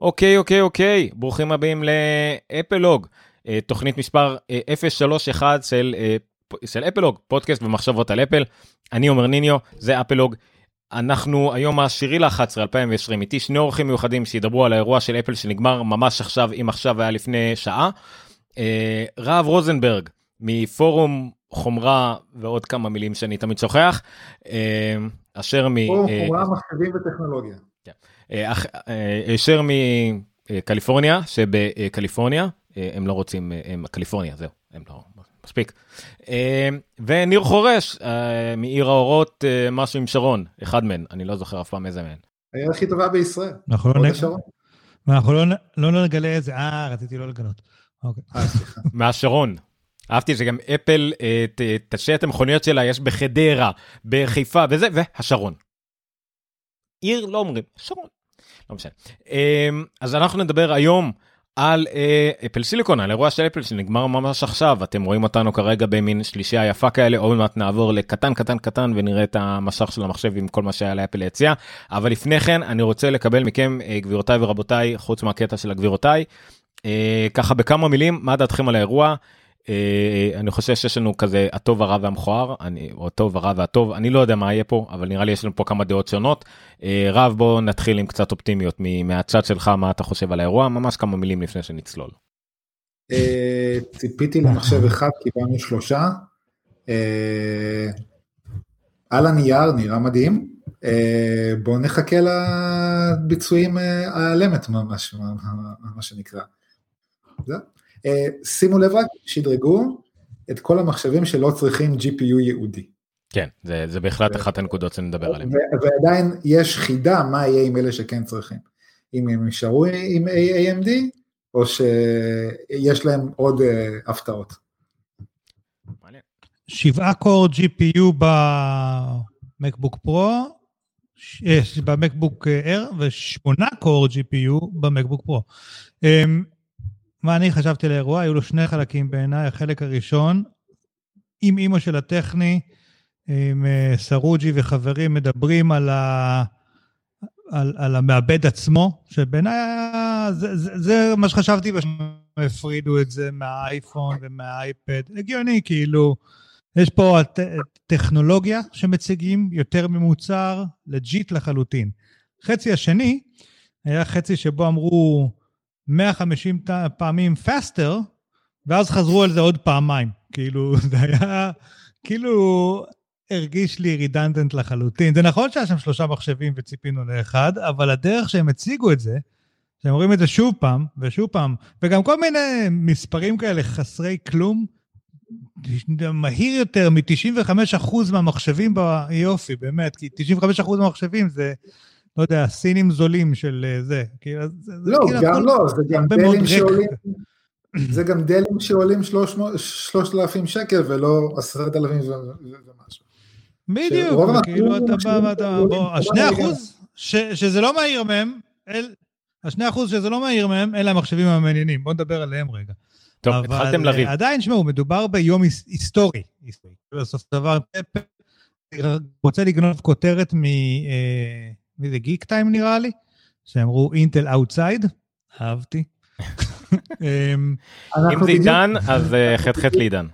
אוקיי, אוקיי, אוקיי, ברוכים הבאים לאפלוג, אה, תוכנית מספר אה, 031 של, אה, של אפלוג, פודקאסט ומחשבות על אפל. אני עומר ניניו, זה אפלוג. אנחנו היום העשירי ל-11 2020 איתי שני אורחים מיוחדים שידברו על האירוע של אפל שנגמר ממש עכשיו אם עכשיו היה לפני שעה. אה, רהב רוזנברג מפורום חומרה ועוד כמה מילים שאני תמיד שוכח. אה, אשר מ... פורום אה, חומרה, מחשבים וטכנולוגיה. אה, אח- אה, הישר מקליפורניה שבקליפורניה אה, הם לא רוצים אה, הם קליפורניה זהו הם לא מספיק. אה, וניר חורש אה, מעיר האורות אה, משהו עם שרון אחד מהם אני לא זוכר אף פעם איזה מהם. העיר הכי טובה בישראל. אנחנו לא הוד נג- השרון. אנחנו לא לא נגלה איזה, אה, רציתי לא לגלות. אוקיי. אה. מהשרון. אהבתי שגם אפל אה, ת- תשאיר את המכוניות שלה יש בחדרה בחיפה וזה והשרון. עיר לא אומרים שרון. לא משנה. אה, אז אנחנו נדבר היום על אה, אפל סיליקון על אירוע של אפל שנגמר ממש עכשיו אתם רואים אותנו כרגע במין שלישייה יפה כאלה עוד מעט נעבור לקטן קטן קטן ונראה את המשך של המחשב עם כל מה שהיה לאפל להציע אבל לפני כן אני רוצה לקבל מכם אה, גבירותיי ורבותיי חוץ מהקטע של הגבירותיי אה, ככה בכמה מילים מה דעתכם על האירוע. אה, אני חושב שיש לנו כזה הטוב הרע והמכוער אני או הטוב הרע והטוב אני לא יודע מה יהיה פה אבל נראה לי יש לנו פה כמה דעות שונות. אה, רב בוא נתחיל עם קצת אופטימיות מהצד שלך מה אתה חושב על האירוע ממש כמה מילים לפני שנצלול. אה, ציפיתי למחשב אחד, קיבלנו שלושה. אה, על הנייר נראה מדהים. אה, בואו נחכה לביצועים אה, על אמת ממש, מה שנקרא. אה, שימו לב רק, שדרגו את כל המחשבים שלא צריכים GPU ייעודי. כן זה זה בהחלט אחת הנקודות שנדבר עליהן. ו- ועדיין יש חידה מה יהיה עם אלה שכן צריכים. אם הם יישארו עם AMD, או שיש להם עוד אה, הפתעות. שבעה קור GPU במקבוק פרו, אה, במקבוק אייר, ושמונה קור GPU במקבוק פרו. אמ, מה אני חשבתי על האירוע? היו לו שני חלקים בעיניי. החלק הראשון, עם אימא של הטכני, עם אה, סרוג'י וחברים מדברים על, ה... על, על המעבד עצמו, שבעיניי זה, זה, זה מה שחשבתי, הפרידו את זה מהאייפון ומהאייפד. הגיוני, כאילו, יש פה הט- טכנולוגיה שמציגים יותר ממוצר, legit לחלוטין. חצי השני היה חצי שבו אמרו 150 ת- פעמים faster, ואז חזרו על זה עוד פעמיים. כאילו, זה היה, כאילו, הרגיש לי redundant לחלוטין. זה נכון שהיה שם שלושה מחשבים וציפינו לאחד, אבל הדרך שהם הציגו את זה, שהם אומרים את זה שוב פעם, ושוב פעם, וגם כל מיני מספרים כאלה חסרי כלום, מהיר יותר מ-95% מהמחשבים ביופי, באמת, כי 95% מהמחשבים זה, לא יודע, סינים זולים של אה, זה. כאילו, זה, זה לא, כאילו גם לא, זה גם דלים. שעולים, זה גם דלים שעולים 300 3,000 שקל ולא 10,000 ו- ו- ומשהו. בדיוק, המחשבים אתה בא ואתה, בוא, השני. אחוז, ש- שזה לא מהיר מהם, אל- השני אחוז שזה לא מהיר מהם, אלה המחשבים המעניינים, בואו נדבר עליהם רגע. טוב אבל, התחלתם לריב. אה, עדיין, שמעו, מדובר ביום היס- היסטורי. היסטורי. בסוף דבר, רוצה לגנוב כותרת מ... אה, מי זה Geektime נראה לי? שאמרו Intel Outside, אהבתי. אמ, אם זה עידן אז אה, ח"ח לעידן.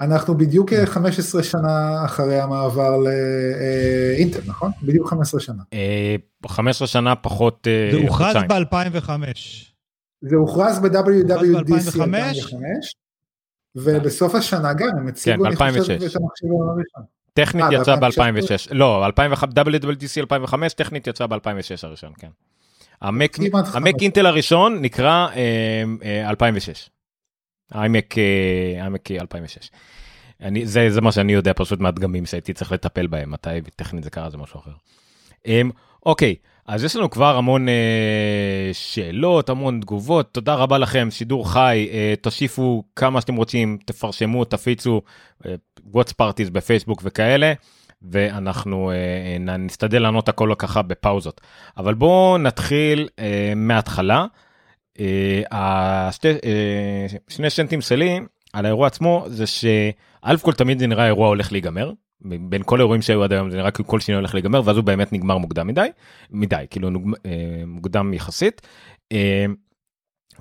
אנחנו בדיוק אה, 15 שנה אחרי המעבר לאינטל, נכון? בדיוק 15 שנה. אה, 15 שנה פחות אה, זה הוכרז חודשיים. ב-2005. זה הוכרז ב-WWDC ב- 2005, ובסוף השנה גם הם הציגו, כן, אני חושב, ב- 2006. את המחשב הראשון. טכנית אה, יצא ב-2006? ב-2006 לא 2005 WWDC 2005 טכנית יצא ב-2006 הראשון כן. המק. אינטל הראשון נקרא אה, אה, 2006. האיימק אה, האיימק 2006. אני זה זה מה שאני יודע פשוט מהדגמים שהייתי צריך לטפל בהם מתי טכנית זה קרה זה משהו אחר. אמ, אוקיי אז יש לנו כבר המון אה, שאלות המון תגובות. תודה רבה לכם שידור חי. אה, תוסיפו כמה שאתם רוצים תפרשמו תפיצו וואטס פארטיז בפייסבוק וכאלה ואנחנו אה, נסתדל לענות הכל ככה בפאוזות. אבל בואו נתחיל אה, מההתחלה. אה, השתי, אה, שני שנטים שלי על האירוע עצמו זה שא' כל תמיד זה נראה האירוע הולך להיגמר בין כל האירועים שהיו עד היום זה נראה כאילו כל שינוי הולך להיגמר ואז הוא באמת נגמר מוקדם מדי מדי כאילו מוקדם יחסית.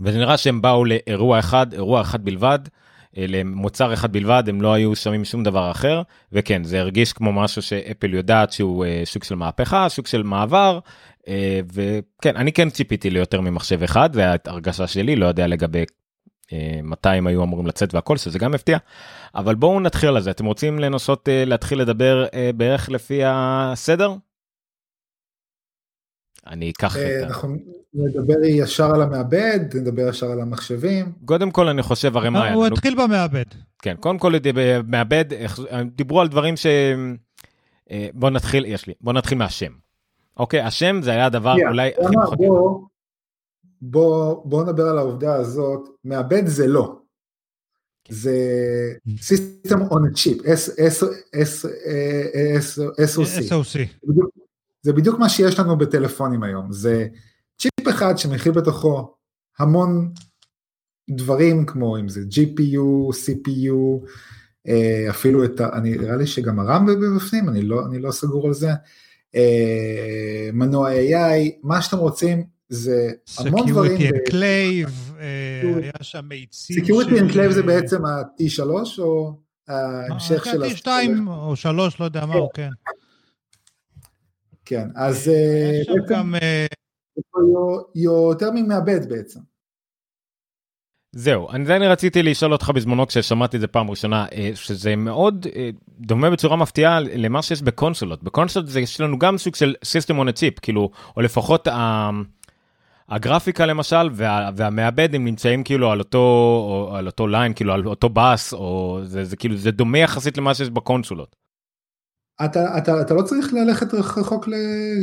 וזה נראה שהם באו לאירוע אחד אירוע אחד בלבד למוצר אחד בלבד הם לא היו שמים שום דבר אחר וכן זה הרגיש כמו משהו שאפל יודעת שהוא שוק של מהפכה שוק של מעבר וכן אני כן ציפיתי ליותר ממחשב אחד זה הרגשה שלי לא יודע לגבי מתי הם היו אמורים לצאת והכל שזה גם הפתיע אבל בואו נתחיל על זה אתם רוצים לנסות להתחיל לדבר בערך לפי הסדר. אני אקח את אנחנו נדבר ישר על המעבד נדבר ישר על המחשבים קודם כל אני חושב הרי מה הוא התחיל במעבד כן קודם כל במעבד דיברו על דברים ש... בוא נתחיל יש לי בוא נתחיל מהשם. אוקיי השם זה היה הדבר אולי הכי פחות. בוא, בוא נדבר על העובדה הזאת, מעבד זה לא. זה System on a Chip, SOC. זה בדיוק מה שיש לנו בטלפונים היום, זה צ'יפ אחד שמכיל בתוכו המון דברים כמו אם זה GPU, CPU, אפילו את, אני, נראה לי שגם הרם בפנים, אני לא, אני לא סגור על זה, מנוע AI, מה שאתם רוצים, זה המון דברים. Security Enclave, היה שם מאיצים. Security Enclave זה בעצם ה-T3 או ההמשך של... ה-T2 או 3, לא יודע מה הוא, כן. כן, אז בעצם יותר ממעבד בעצם. זהו, אני, אני רציתי לשאול אותך בזמנו כששמעתי את זה פעם ראשונה, שזה מאוד דומה בצורה מפתיעה למה שיש בקונסולות. בקונסולות זה יש לנו גם סוג של System on a Chip, כאילו, או לפחות הגרפיקה למשל וה, והמעבד הם נמצאים כאילו על אותו או על אותו ליין כאילו על אותו בס או זה, זה כאילו זה דומה יחסית למה שיש בקונסולות. אתה, אתה, אתה לא צריך ללכת רחוק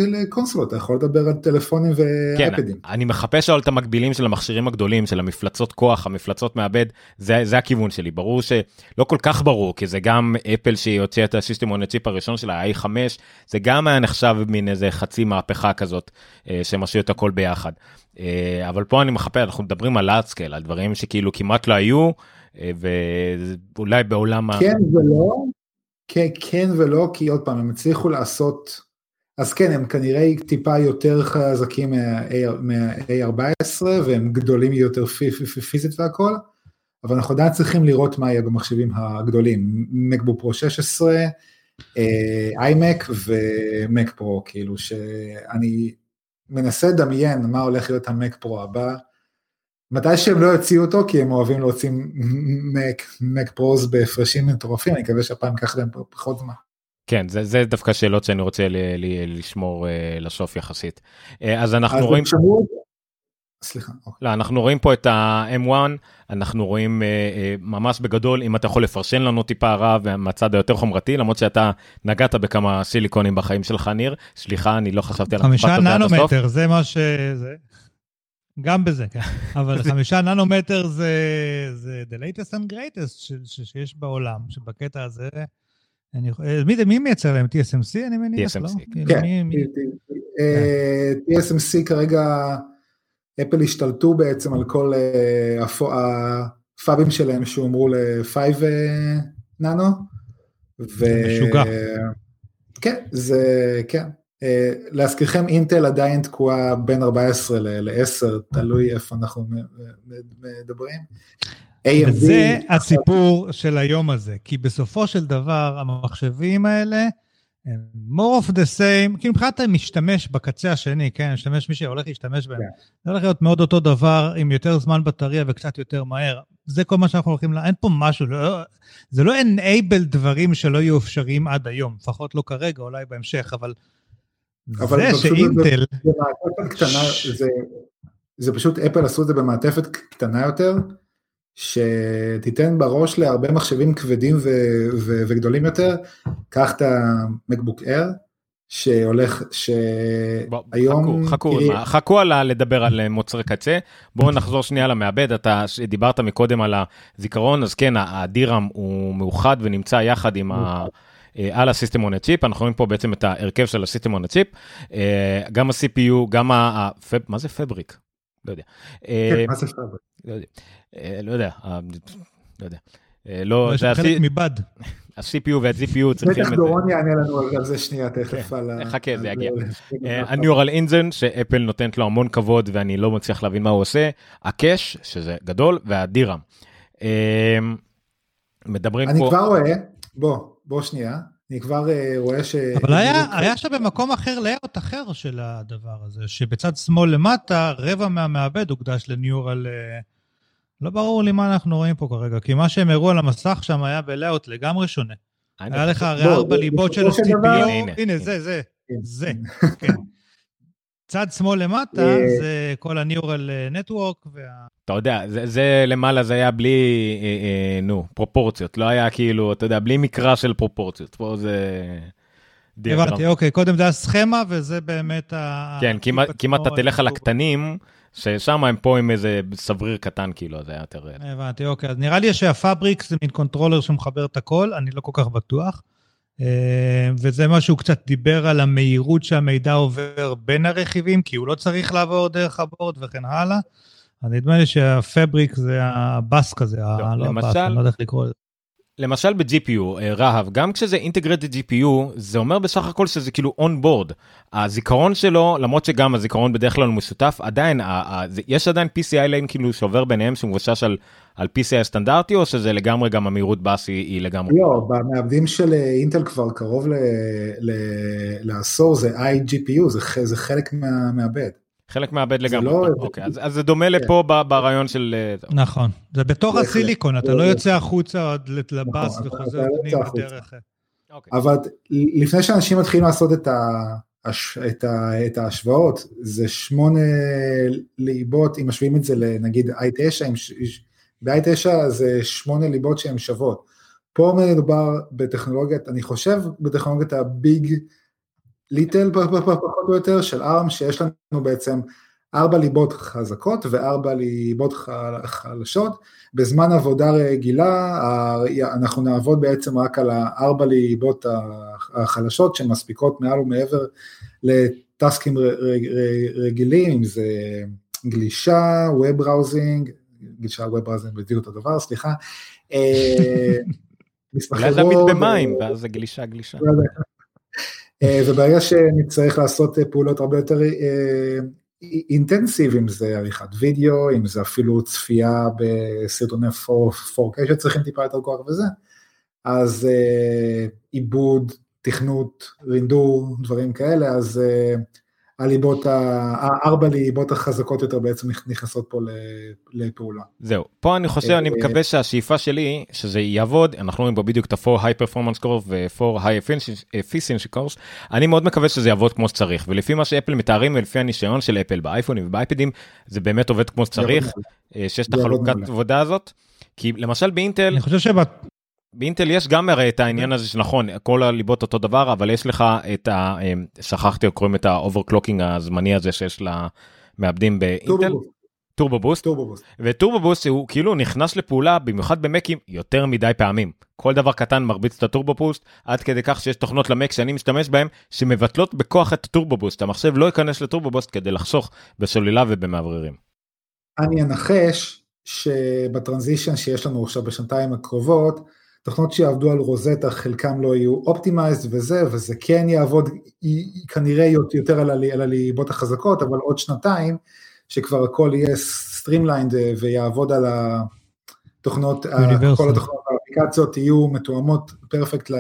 לקונסולות, אתה יכול לדבר על טלפונים ואייפדים. כן, אני מחפש על את המקבילים של המכשירים הגדולים, של המפלצות כוח, המפלצות מעבד, זה, זה הכיוון שלי. ברור שלא כל כך ברור, כי זה גם אפל שהיא הוציאה את הסיסטם און הצ'יפ הראשון שלה, ה-i5, זה גם היה נחשב מין איזה חצי מהפכה כזאת, שמשאיר את הכל ביחד. אבל פה אני מחפש, אנחנו מדברים על לארדסקייל, על דברים שכאילו כמעט לא היו, ואולי בעולם... כן ולא. כן, כן ולא, כי עוד פעם, הם הצליחו לעשות, אז כן, הם כנראה טיפה יותר חזקים מה-A14, והם גדולים יותר פיזית והכל, אבל אנחנו עדיין צריכים לראות מה יהיה במחשבים הגדולים, מקבוק פרו 16, איימק ומק פרו, כאילו שאני מנסה לדמיין מה הולך להיות המק פרו הבא, מתי שהם לא יוציאו אותו, כי הם אוהבים להוציא מק, מק פרוז בהפרשים מטורפים, אני מקווה שהפעם ייקח להם פחות זמן. כן, זה, זה דווקא שאלות שאני רוצה ל, ל, לשמור uh, לסוף יחסית. Uh, אז אנחנו אז רואים... שמור... סליחה. לא, אנחנו רואים פה את ה-M1, אנחנו רואים uh, uh, ממש בגדול, אם אתה יכול לפרשן לנו טיפה הרע מהצד היותר חומרתי, למרות שאתה נגעת בכמה סיליקונים בחיים שלך, ניר. סליחה, אני לא חשבתי על המשפט הזה עד הסוף. חמישה ננומטר, זה מה ש... זה... גם בזה, כן. אבל חמישה ננומטר זה, זה the latest and greatest ש, ש, שיש בעולם, שבקטע הזה... אני, מי, מי מייצר להם? TSMC אני מניח, TSMC, לא? כן. מי, מי... TSMC כרגע, אפל השתלטו בעצם על כל הפאבים שלהם שהומרו ל-5 ננו. משוגע. כן, זה, כן. להזכירכם אינטל עדיין תקועה בין 14 ל-10, תלוי איפה אנחנו מדברים. זה הסיפור של היום הזה, כי בסופו של דבר המחשבים האלה, more of the same, כי מבחינת המשתמש בקצה השני, כן, משתמש מי שהולך להשתמש בהם, זה הולך להיות מאוד אותו דבר עם יותר זמן בטריה וקצת יותר מהר. זה כל מה שאנחנו הולכים ל... אין פה משהו, לא, זה לא enable דברים שלא יהיו אפשריים עד היום, לפחות לא כרגע, אולי בהמשך, אבל זה שאינטל... קטנה, זה, זה פשוט, אפל עשו את זה במעטפת קטנה יותר, שתיתן בראש להרבה מחשבים כבדים ו, ו, וגדולים יותר, קח את המקבוק אייר, שהולך, שהיום... חכו, חכו. חכו על לדבר על מוצרי קצה, בואו נחזור שנייה למעבד, אתה דיברת מקודם על הזיכרון, אז כן, הדירם הוא מאוחד ונמצא יחד עם ה... על הסיסטם און הצ'יפ, אנחנו רואים פה בעצם את ההרכב של הסיסטם און הצ'יפ, גם ה-CPU, גם ה... מה זה פבריק? לא יודע. כן, מה זה פבריק? לא יודע. לא יודע. לא יודע. לא, זה חלק מבד. ה-CPU וה-GPU צריכים בטח את זה. דורון יענה לנו על זה שנייה תכף. כן, על ה- חכה, זה יגיע. אה, הניורל אינזן שאפל נותנת לו המון כבוד ואני לא מצליח להבין מה הוא עושה, הקאש שזה גדול. אה, מדברים אני פה, כבר רואה, בוא, בוא שנייה, אני כבר אה, רואה ש... אבל היה, היה שם במקום אחר לאyout אחר של הדבר הזה, שבצד שמאל למטה, רבע מהמעבד הוקדש לניורל... אה, לא ברור לי מה אנחנו רואים פה כרגע, כי מה שהם הראו על המסך שם היה ב-layout לגמרי שונה. היה לך הרי ארבע ליבות של ה-CPU, הנה, הנה. זה, זה, כן. זה, כן. צד שמאל למטה אה, זה כל ה-Neural Network וה... אתה יודע, זה, זה למעלה זה היה בלי, אה, אה, נו, פרופורציות, לא היה כאילו, אתה יודע, בלי מקרא של פרופורציות, פה זה... הבנתי, אוקיי, קודם זה הסכמה וזה באמת ה... כן, כי אם- הטיפ כי אם אתה תלך על. הקטנים, ששם הם פה עם איזה שבריר קטן, כאילו, זה היה יותר... הבנתי, אוקיי. אז נראה לי שה fabric זה מין controller שמחבר את הכל, אני לא כל כך בטוח. אה, וזה מה שהוא קצת דיבר על המהירות שהמידע עובר בין הרכיבים, כי הוא לא צריך לעבור דרך ה board וכן הלאה. אז נדמה לי שה fabric זה ה bus כזה, ה- לא ה bus, למשל- אני לא יודע איך לקרוא לזה. למשל ב-GPU, אה, רהב, גם כשזה integrated GPU, זה אומר בסך הכל שזה כאילו board. הזיכרון שלו, למרות שגם הזיכרון בדרך כלל משותף, עדיין, יש עדיין PCI lane כאילו שעובר ביניהם שמבושש על, על PCI סטנדרטי, או שזה לגמרי גם המהירות bus היא, היא לגמרי... לא, במעבדים של אה, אינטל כבר קרוב ל- ל- לעשור זה iGPU, זה זה חלק מהמעבד. חלק מהבד זה לגמרי. לא- אוקיי, אז, אז זה דומה לפה ב- ברעיון של... אה. נכון. זה בתוך. הסיליקון, אתה לא יוצא החוצה עוד לבאס נכון, אתה- וחוזר לא יוצא פנימה. דרך... אוקיי. אבל לפני שאנשים מתחילים לעשות את, ה, הש, את, ה, את ההשוואות, זה שמונה ליבות, אם משווים את זה לנגיד i9, עם ש- ב-i9 זה שמונה ליבות שהן שוות. פה מדובר בטכנולוגיית, אני חושב בטכנולוגיית הביג ליטל פחות או יותר של ARM, שיש לנו בעצם ארבע ליבות חזקות וארבע ליבות חלשות. בזמן עבודה רגילה אנחנו נעבוד בעצם רק על הארבע ליבות החלשות שמספיקות מעל ומעבר לטסקים רגילים, אם זה גלישה, ווב בראוזינג, גלישה ווב בראוזינג בדיוק אותו דבר, סליחה. אה, אולי זה במים, ואז זה גלישה גלישה. אה, וברגע שנצטרך לעשות אה, פעולות הרבה יותר אה, אינטנסיב, אם זה עריכת וידאו, אם זה אפילו צפייה בסרטוני 4K שצריכים טיפה יותר כוח וזה, אז עיבוד, תכנות, רינדור, דברים כאלה, אז הליבות, הארבע ליבות החזקות יותר בעצם נכנסות פה ל- לפעולה. זהו, פה אני חושב, אני אה, מקווה שהשאיפה שלי, שזה יעבוד, אנחנו רואים פה בדיוק את ה-4 High Performance Core ו-4 High Efficiency Cores, אני מאוד מקווה שזה יעבוד כמו שצריך, ולפי מה שאפל מתארים ולפי הניסיון של אפל באייפונים ובאייפדים, זה באמת עובד כמו שצריך, אה, שיש את החלוקת. עבודה הזאת, כי למשל באינטל, אני חושב שבת... באינטל יש גם הרי את העניין הזה שנכון, כל הליבות אותו דבר, אבל יש לך את ה... אה, שכחתי, קוראים את ה-overclocking הזמני הזה שיש למעבדים ב Intel, Turbo Boost. Turbo Boost. ו Turbo Boost הוא כאילו נכנס לפעולה במיוחד במקים יותר מדי פעמים. כל דבר קטן מרביץ את ה Turbo Boost עד כדי כך שיש תוכנות ל Mac שאני משתמש בהם שמבטלות בכוח את ה Turbo Boost. המחשב לא ייכנס ל Turbo Boost כדי לחסוך בסוללה ובמאווררים. אני אנחש שב transition שיש לנו עכשיו בשנתיים הקרובות, תוכנות שיעבדו על רוזטה חלקם לא יהיו optimized וזה, וזה כן יעבוד כנראה יותר על, הלי, על הליבות החזקות, אבל עוד שנתיים, שכבר הכל יהיה streamlined ויעבוד על התוכנות, Universal. כל התוכנות האפליקציות יהיו מתואמות perfect ל...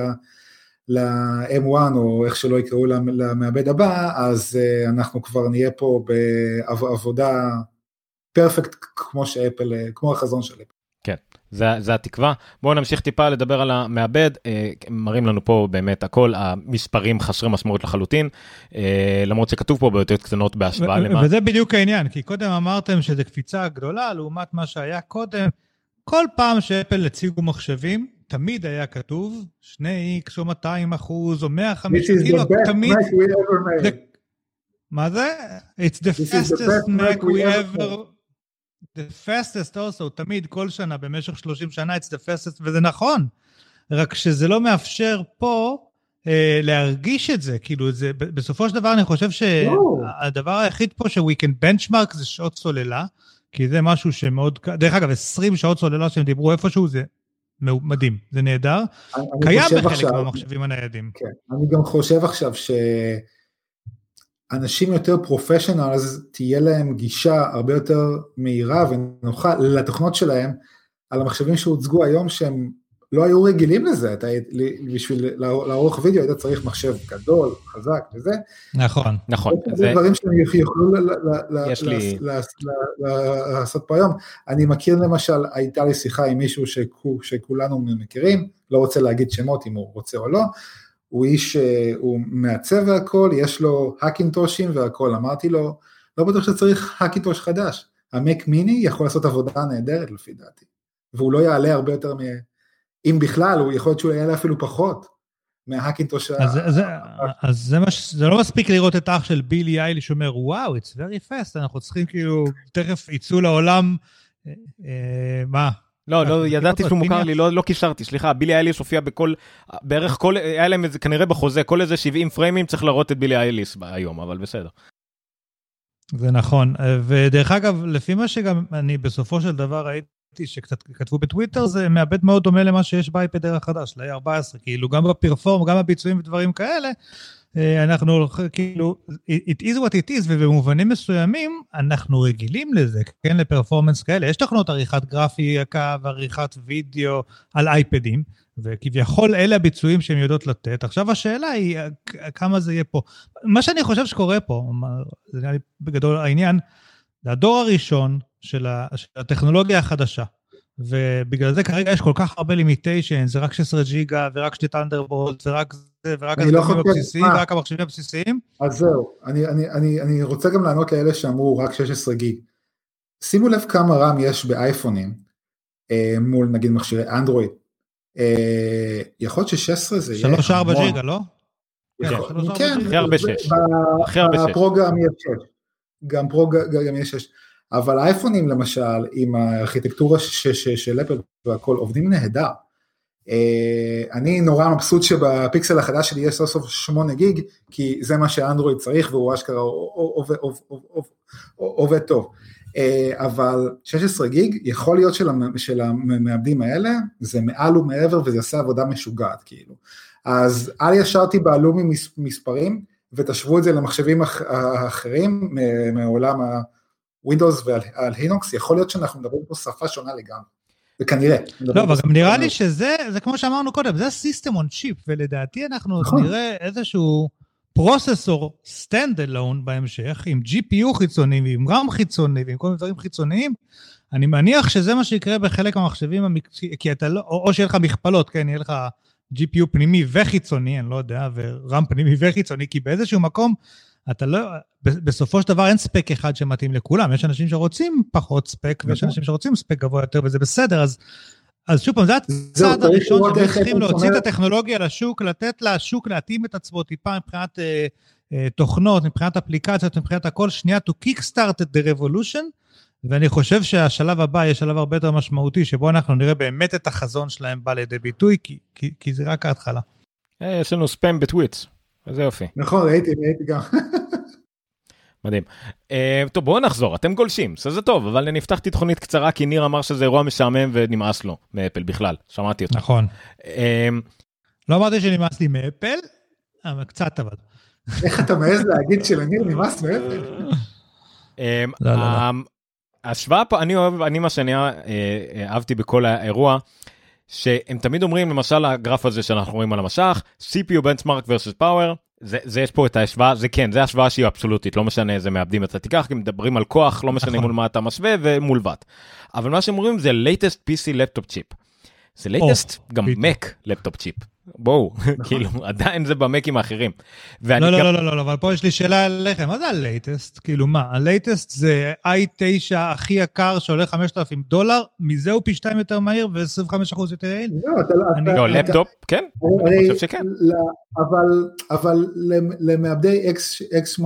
ל-M1 או איך שלא יקראו למ- למעבד הבא, אז uh, אנחנו כבר נהיה פה בעבודה perfect כמו ש Apple, אה, כמו החזון של Apple. זה, זה התקווה. בואו נמשיך טיפה לדבר על המעבד. אה, מראים לנו פה באמת הכל, המספרים חסרי משמעות לחלוטין, אה, למרות שכתוב פה באותיות קטנות בהשוואה ו- למה. וזה בדיוק העניין, כי קודם אמרתם שזו קפיצה גדולה לעומת מה שהיה קודם. כל פעם שאפל הציגו מחשבים, תמיד היה כתוב 2x או 200 אחוז או 150, This is כאילו תמיד... מה זה? It's the fastest Mac we ever... The fastest also, תמיד, כל שנה, במשך 30 שנה, it's the fastest, וזה נכון. רק שזה לא מאפשר פה אה, להרגיש את זה, כאילו, זה, בסופו של דבר אני חושב לא. שהדבר היחיד פה ש-we can benchmark זה שעות סוללה, כי זה משהו שמאוד, דרך אגב, 20 שעות סוללה שהם דיברו איפשהו, זה מדהים, זה נהדר. קיים בחלק עכשיו- מהמחשבים הניידים. כן, אני גם חושב עכשיו שאנשים יותר פרופשיונלס תהיה להם גישה הרבה יותר מהירה ונוחה לתוכנות שלהם על המחשבים שהוצגו היום שהם לא היו רגילים לזה, אתה, בשביל לערוך וידאו היית צריך מחשב גדול, חזק וזה, נכון. נכון, זה זה, דברים שהם יוכלו לעשות פה היום. אני מכיר למשל, הייתה לי שיחה עם מישהו שכו- שכולנו מכירים, לא רוצה להגיד שמות אם הוא רוצה או לא, הוא איש, אה, הוא מעצב והכל, יש לו האקינטושים והכל, אמרתי לו, לא בטוח שצריך האקינטוש חדש, המק מיני יכול לעשות עבודה נהדרת לפי דעתי, והוא לא יעלה הרבה יותר מ... אם בכלל, הוא יכול להיות שהוא יעלה אפילו פחות מההאקינטוש ה... אז זה- אז זה מה ש... זה לא מספיק לראות את אח של בילי איילי שאומר, וואו, it's very fast, אנחנו צריכים כאילו, תכף יצאו לעולם, אה, אה, מה? לא, לא, מכיר ידעתי אותו, שהוא מוכר? לי, לא לא קישרתי, סליחה, בילי אייליס הופיע בכל, בערך כל, היה להם איזה, כנראה בחוזה, כל איזה 70 פריימים צריך להראות את בילי אייליס היום, אבל בסדר. זה נכון. אה, ודרך אגב, לפי מה שגם אני בסופו של דבר ראיתי שקצת כתבו בטוויטר, זה מעבד מאוד דומה למה שיש באייפד אייר החדש, ל-A14, כאילו גם בפרפורם, גם בביצועים ודברים כאלה, אה, אנחנו כאילו, it is what it is, ובמובנים מסוימים אנחנו רגילים לזה, כן, לפרפורמנס כאלה. יש תוכנות עריכת גרפיקה ועריכת וידאו על אייפדים, וכביכול אלה הביצועים שהן יודעות לתת. עכשיו השאלה היא כמה זה יהיה פה. מה שאני חושב שקורה פה, זה נראה לי בגדול העניין, זה הדור הראשון של, ה, של הטכנולוגיה החדשה. ובגלל זה כרגע יש כל כך הרבה לימיטיישן, זה רק 16 ג'יגה ורק שתי טנדרבולט ורק זה ורק אני לא הבסיסיים מה? ורק המחשבים הבסיסיים. אז זהו, אני, אני, אני, אני רוצה גם לענות לאלה שאמרו רק 16 גיג. שימו לב כמה רם יש באייפונים אה, מול נגיד מכשירי אנדרואיד. אה, יכול להיות ש-16 זה יהיה 3-4 המון. ג'יגה, לא? כן, הכי הרבה זה- שש. ב- הכי הרבה שש. בפרו גם יש 6. גם פרו ג- גם יש 6. אבל האייפונים למשל, עם הארכיטקטורה של אפל והכל, עובדים נהדר. אה, אני נורא מבסוט שבפיקסל החדש שלי יש סוף סוף 8 גיג, כי זה מה שאנדרואיד צריך והוא אשכרה עובד- טוב. אה, אבל 16 גיג, יכול להיות של המ- של המעבדים האלה, זה מעל ומעבר וזה עושה עבודה משוגעת כאילו. אז אל ישר תיבהלו ממספרים ותשוו את זה למחשבים אח- האחרים מ- מעולם ה-Windows ועל לינוקס, יכול להיות שאנחנו מדברים פה שפה שונה לגמרי. וכנראה. לא, אבל גם נראה לי שזה, זה כמו שאמרנו קודם, זה system on chip, ולדעתי אנחנו נכון. נראה איזשהו processor stand alone בהמשך, עם GPU חיצוני ועם RAM חיצוני ועם כל מיני דברים חיצוניים. אני מניח שזה מה שיקרה בחלק מהמחשבים כי אתה לא, או, או שיהיה לך מכפלות, כן, יהיה לך GPU פנימי וחיצוני, אני לא יודע, ו-RAM פנימי וחיצוני, כי באיזשהו מקום אתה לא, ב- בסופו של דבר אין ספק אחד שמתאים לכולם, יש אנשים שרוצים פחות ספק, ויש נכון. אנשים שרוצים ספק גבוה יותר, וזה בסדר, אז, אז שוב פעם, זה הצעד הראשון לראות שהם איך צריכים אפל להוציא את הטכנולוגיה לשוק, לתת לשוק להתאים את עצמו טיפה מבחינת אה, אה, תוכנות, מבחינת אפליקציות, מבחינת הכל, שנייה to kickstart the revolution, ואני חושב שהשלב הבא יהיה שלב הרבה יותר משמעותי, שבו אנחנו נראה באמת את החזון שלהם בא לידי ביטוי, כי, כי, כי זה רק ההתחלה. אה, יש לנו ספאם בטוויטס, איזה יופי, נכון, ראיתי, ראיתי גם. מדהים. אה, טוב, בואו נחזור, אתם גולשים, זה טוב, אבל אני הבטחתי תוכנית קצרה, כי ניר אמר שזה אירוע משעמם ונמאס לו מאפל בכלל, שמעתי אותו. נכון. אה, לא אמרתי שנמאס לי מאפל, אבל קצת אבל. איך אתה מעז להגיד שלניר נמאס מאפל? אמ, לא, לא, לא. ה- ההשוואה פה, אני אוהב, אני מה שאני אה, אה, אהבתי בכל האירוע, שהם תמיד אומרים, למשל הגרף הזה שאנחנו רואים על המשך, CPU benchmark versus power, זה, זה יש פה את ההשוואה, זה כן, זה השוואה שהיא אבסולוטית, לא משנה איזה מעבדים אתה תיקח, כי מדברים על כוח, לא משנה נכון. מול מה אתה משווה ומול בת. אבל מה שהם אומרים זה latest PC laptop chip. זה latest גם בדיוק. Mac laptop chip. בואו, כאילו, עדיין זה במקים האחרים. לא, לא, לא, לא, לא, אבל פה יש לי שאלה אליכם, מה זה ה latest? כאילו מה, ה latest זה i9 הכי יקר שעולה 5,000 דולר, מזה הוא פי 2 יותר מהיר ו-25% יותר יעיל? לא, לא... לא, לפטופ, כן, אני חושב שכן. ל- אבל, אבל למ- למעבדי X- x86,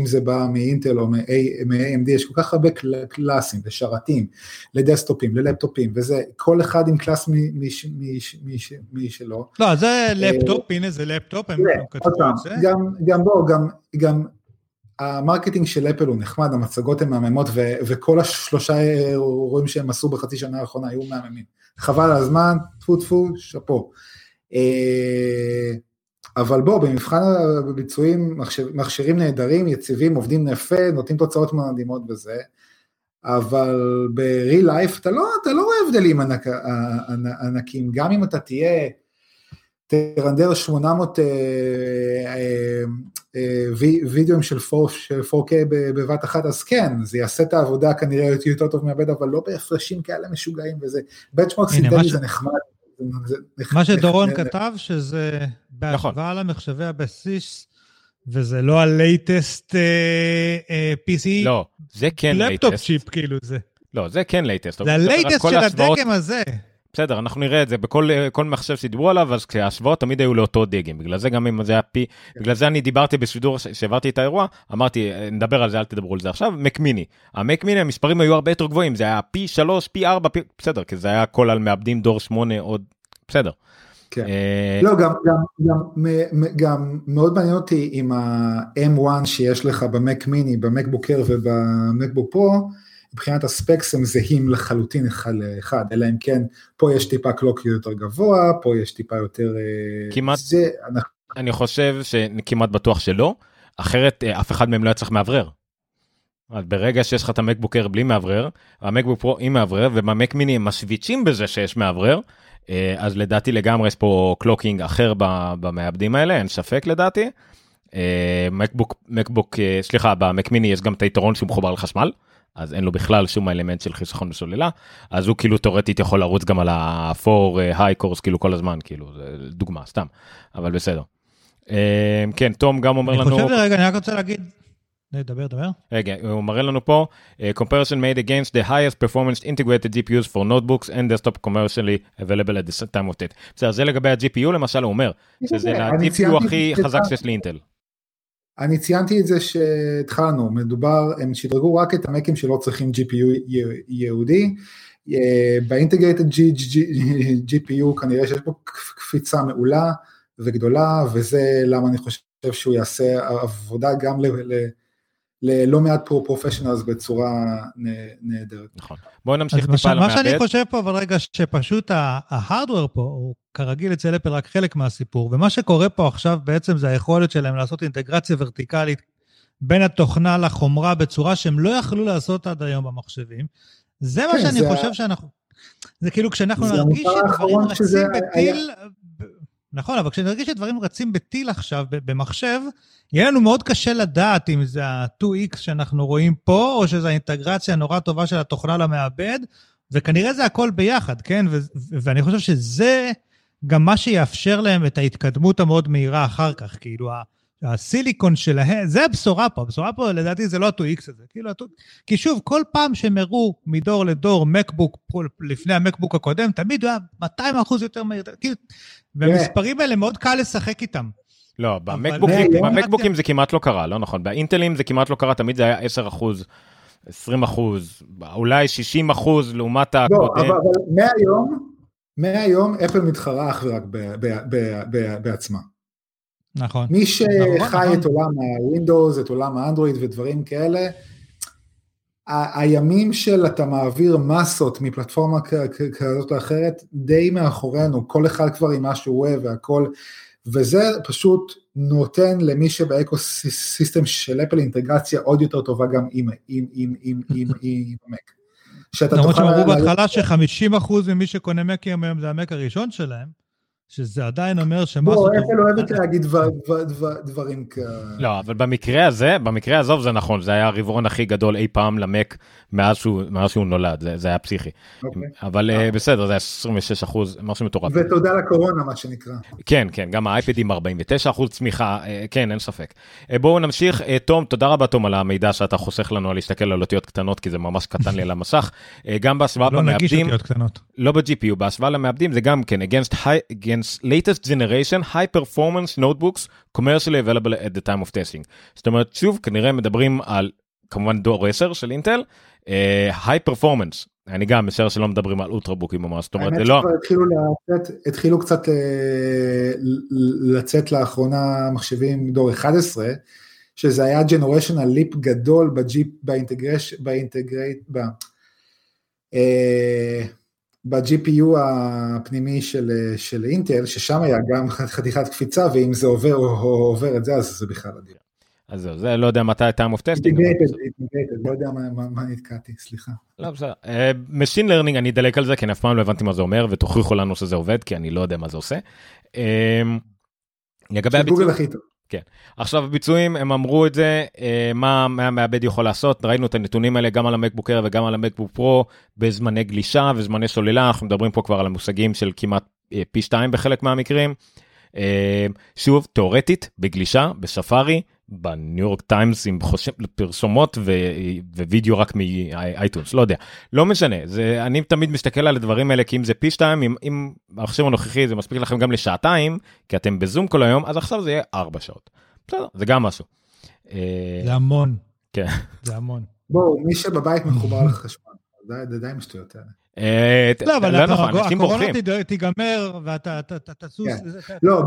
אם זה בא מאינטל או מ-A- מ-AMD, יש כל כך הרבה קל- קלאסים לשרתים, לדסקטופים, ללפטופים, וזה, כל אחד עם קלאס משלו. לא, זה לפטופ, הנה זה לפטופ, הם כתבו את זה. גם, גם בוא, גם, גם ה marketing של אפל הוא נחמד, המצגות הן מהממות, ו- וכל השלושה אירועים שהם עשו בחצי שנה האחרונה היו מהממים. חבל על הזמן, טפו טפו, שאפו. אה, אבל בוא, במבחן הביצועים, מכשירים נהדרים, יציבים, עובדים יפה, נותנים תוצאות מדהימות בזה, אבל ב-real life אתה לא, אתה לא רואה הבדלים ענק, ענקים, גם אם אתה תהיה, תרנדר 800 אה, אה, אה, וידאוים של 4K בבת אחת, אז כן, זה יעשה את העבודה כנראה יותר טוב מהבד, אבל לא בהפרשים כאלה משוגעים וזה, benchmark סינטטי זה נחמד. מה שדורון כתב, שזה נכון. בהשוואה למחשבי הבסיס, וזה לא ה latest PC. לא, זה כן latest. לפטופ צ'יפ כאילו זה. לא, זה כן latest. זה ה latest של הדגם הזה. בסדר, אנחנו נראה את זה בכל מחשב שדיברו עליו, אז כשההשוואות תמיד היו לאותו דגם, בגלל זה גם אם זה היה פי, בגלל זה אני דיברתי בשידור שהעברתי את האירוע, אמרתי, נדבר על זה, אל תדברו על זה עכשיו, מק מיני. המק מיני, המספרים היו הרבה יותר גבוהים, זה היה פי 3, פי 4, פי... בסדר, כי זה היה הכל על מעבדים דור 8 עוד, בסדר. כן. אה, לא, גם, גם, גם, גם מאוד מעניין אותי עם ה-M1 שיש לך במק מיני, במקבוק ובמקבוק פרו, מבחינת ה specs הם זהים לחלוטין אחד לאחד, אלא אם כן פה יש טיפה clock יותר גבוה, פה יש טיפה יותר... אה, כמעט, זה, אנחנו... אני חושב שכמעט בטוח שלא, אחרת אה, אף אחד מהם לא היה צריך מאוורר. ברגע שיש לך את המקבוק אייר בלי מאוורר, המקבוק פרו עם מאוורר, ובמק מיני הם משוויצ'ים בזה שיש מאוורר, אה, אז לדעתי לגמרי יש פה clocking אחר במעבדים האלה, אין ספק לדעתי. מקבוק, מקבוק, סליחה, במק מיני יש גם את היתרון שהוא מחובר לחשמל. אז אין לו בכלל שום אלמנט של חיסכון בסוללה, אז הוא כאילו תאורטית יכול לרוץ גם על ה-4 היי קורס כאילו כל הזמן, כאילו, זה דוגמה, סתם, אבל בסדר. אה, כן, תום גם אומר לנו... אני חושב, רגע, אני רק רוצה להגיד, דבר, דבר. רגע, הוא מראה לנו פה, אה, comparison made against the highest performance integrated GPUs for notebooks and desktop commercially available at the time of it. בסדר, זה לגבי ה-GPU למשל, הוא אומר, שזה ה-GPU הכי חזק שיש לאינטל. אני ציינתי את זה שהתחלנו, מדובר, הם שדרגו רק את המקים שלא צריכים GPU ייעודי, אה, באינטגרטד GPU כנראה שיש פה קפיצה מעולה וגדולה, וזה למה אני חושב שהוא יעשה עבודה גם ללא מעט פרופשיונלס בצורה נהדרת. נכון. בואו נמשיך טיפה על המעבד. מה שאני חושב פה, אבל רגע, שפשוט ההארדוור פה, הוא כרגיל אצל אפל רק חלק מהסיפור, ומה שקורה פה עכשיו בעצם זה היכולת שלהם לעשות אינטגרציה ורטיקלית בין התוכנה לחומרה בצורה שהם לא יכלו לעשות עד היום במחשבים. זה כן, מה שאני זה חושב ה... שאנחנו... זה כאילו כשאנחנו נרגיש שדברים רצים בטיל... היה... נכון, אבל כשנרגיש שדברים רצים בטיל עכשיו במחשב, יהיה לנו מאוד קשה לדעת אם זה ה-2x שאנחנו רואים פה, או שזו האינטגרציה הנורא טובה של התוכנה למעבד, וכנראה זה הכל ביחד, כן? ואני חושב שזה גם מה שיאפשר להם את ההתקדמות המאוד מהירה אחר כך, כאילו הסיליקון שלהם, זה הבשורה פה, הבשורה פה לדעתי זה לא ה-2X הזה, כאילו, כי שוב, כל פעם שהם הראו מדור לדור מקבוק לפני המקבוק הקודם, תמיד הוא היה 200 אחוז יותר מהיר, כאילו, והמספרים האלה מאוד קל לשחק איתם. לא, במקבוקים, במקבוקים זה כמעט לא קרה, לא נכון, באינטלים זה כמעט לא קרה, תמיד זה היה 10 אחוז. 20 אחוז, אולי 60 אחוז לעומת הקודם. לא, אבל, אבל מהיום, מהיום אפל מתחרה אך ורק בעצמה. נכון. מי שחי נכון. את עולם הווינדוס, את עולם האנדרואיד ודברים כאלה, הימים של אתה מעביר מסות מפלטפורמה כזאת או אחרת די מאחורינו, כל אחד כבר עם מה שהוא אוהב והכל, וזה פשוט נותן למי שב ecosystem של אפל אינטגרציה עוד יותר טובה גם עם, עם, עם, עם, עם, עם המק. למרות שהם אמרו בהתחלה ש-50% ממי שקונה מקים היום זה המק הראשון שלהם. שזה עדיין אומר שמשהו... לא, אפל אוהבת להגיד דברים כאלה. לא, אבל במקרה הזה, במקרה עזוב זה נכון, זה היה הרבעון הכי גדול אי פעם למק מאז שהוא נולד, זה היה פסיכי. אוקיי. אבל אה, בסדר, זה היה 26 אחוז, משהו מטורף. ותודה לקורונה, מה שנקרא. כן, כן, גם האייפדים 49 אחוז צמיחה, אה, כן, אין ספק. אה, בואו נמשיך. תום, תודה רבה תום על המידע שאתה חוסך לנו על להסתכל על אותיות קטנות, כי זה ממש קטן לי על המסך. גם בהשוואה במעבדים... לא נגיש אותיות קטנות. לא ב-GPU, בהשוואה למעבדים זה גם כן, against high, against latest generation high performance notebooks commercially available at the time of testing. זאת אומרת, שוב, כנראה מדברים על כמובן דור 10 של אינטל, אה, high performance. אני גם משער שלא מדברים על אולטרבוקים ממש, זאת אומרת, זה לא... התחילו, לצאת, התחילו קצת אה, לצאת לאחרונה מחשבים דור 11, שזה היה generational leap גדול בג'יפ, ב integra-, ב integrate, ב... אה, ב-GPU הפנימי של, של אינטל, ששם היה גם חתיכת קפיצה, ואם זה עובר או, או עובר את זה, אז זה בכלל אדיר. אז זהו, זה לא יודע מתי time of testing. לא יודע מה, נתקעתי, סליחה. לא בסדר. Machine learning אני אדלק על זה, כי אני אף פעם לא הבנתי מה זה אומר, ותוכיחו לנו שזה עובד, כי אני לא יודע מה זה עושה. לגבי הביצועים, הכי טוב. כן. עכשיו הביצועים הם אמרו את זה אה, מה המעבד יכול לעשות ראינו את הנתונים האלה גם על המקבוק אר וגם על המקבוק פרו בזמני גלישה וזמני סוללה אנחנו מדברים פה כבר על המושגים של כמעט אה, פי שתיים בחלק מהמקרים. אה, שוב תאורטית בגלישה בספארי בניו יורק טיימס עם חושב, פרסומות ו, ווידאו רק מאייטונס לא יודע לא משנה זה אני תמיד מסתכל על הדברים האלה כי אם זה פי שתיים אם, אם המחשב הנוכחי זה מספיק לכם גם לשעתיים כי אתם בזום כל היום אז עכשיו זה יהיה ארבע שעות. בסדר זה גם משהו. אה, זה המון. כן. זה המון. בואו מי שבבית מחובר לחשמל זה די משטויות האלה. אה, לא, אבל לא נכון, הקורונה תיגמר ואתה תטוס כן. לא,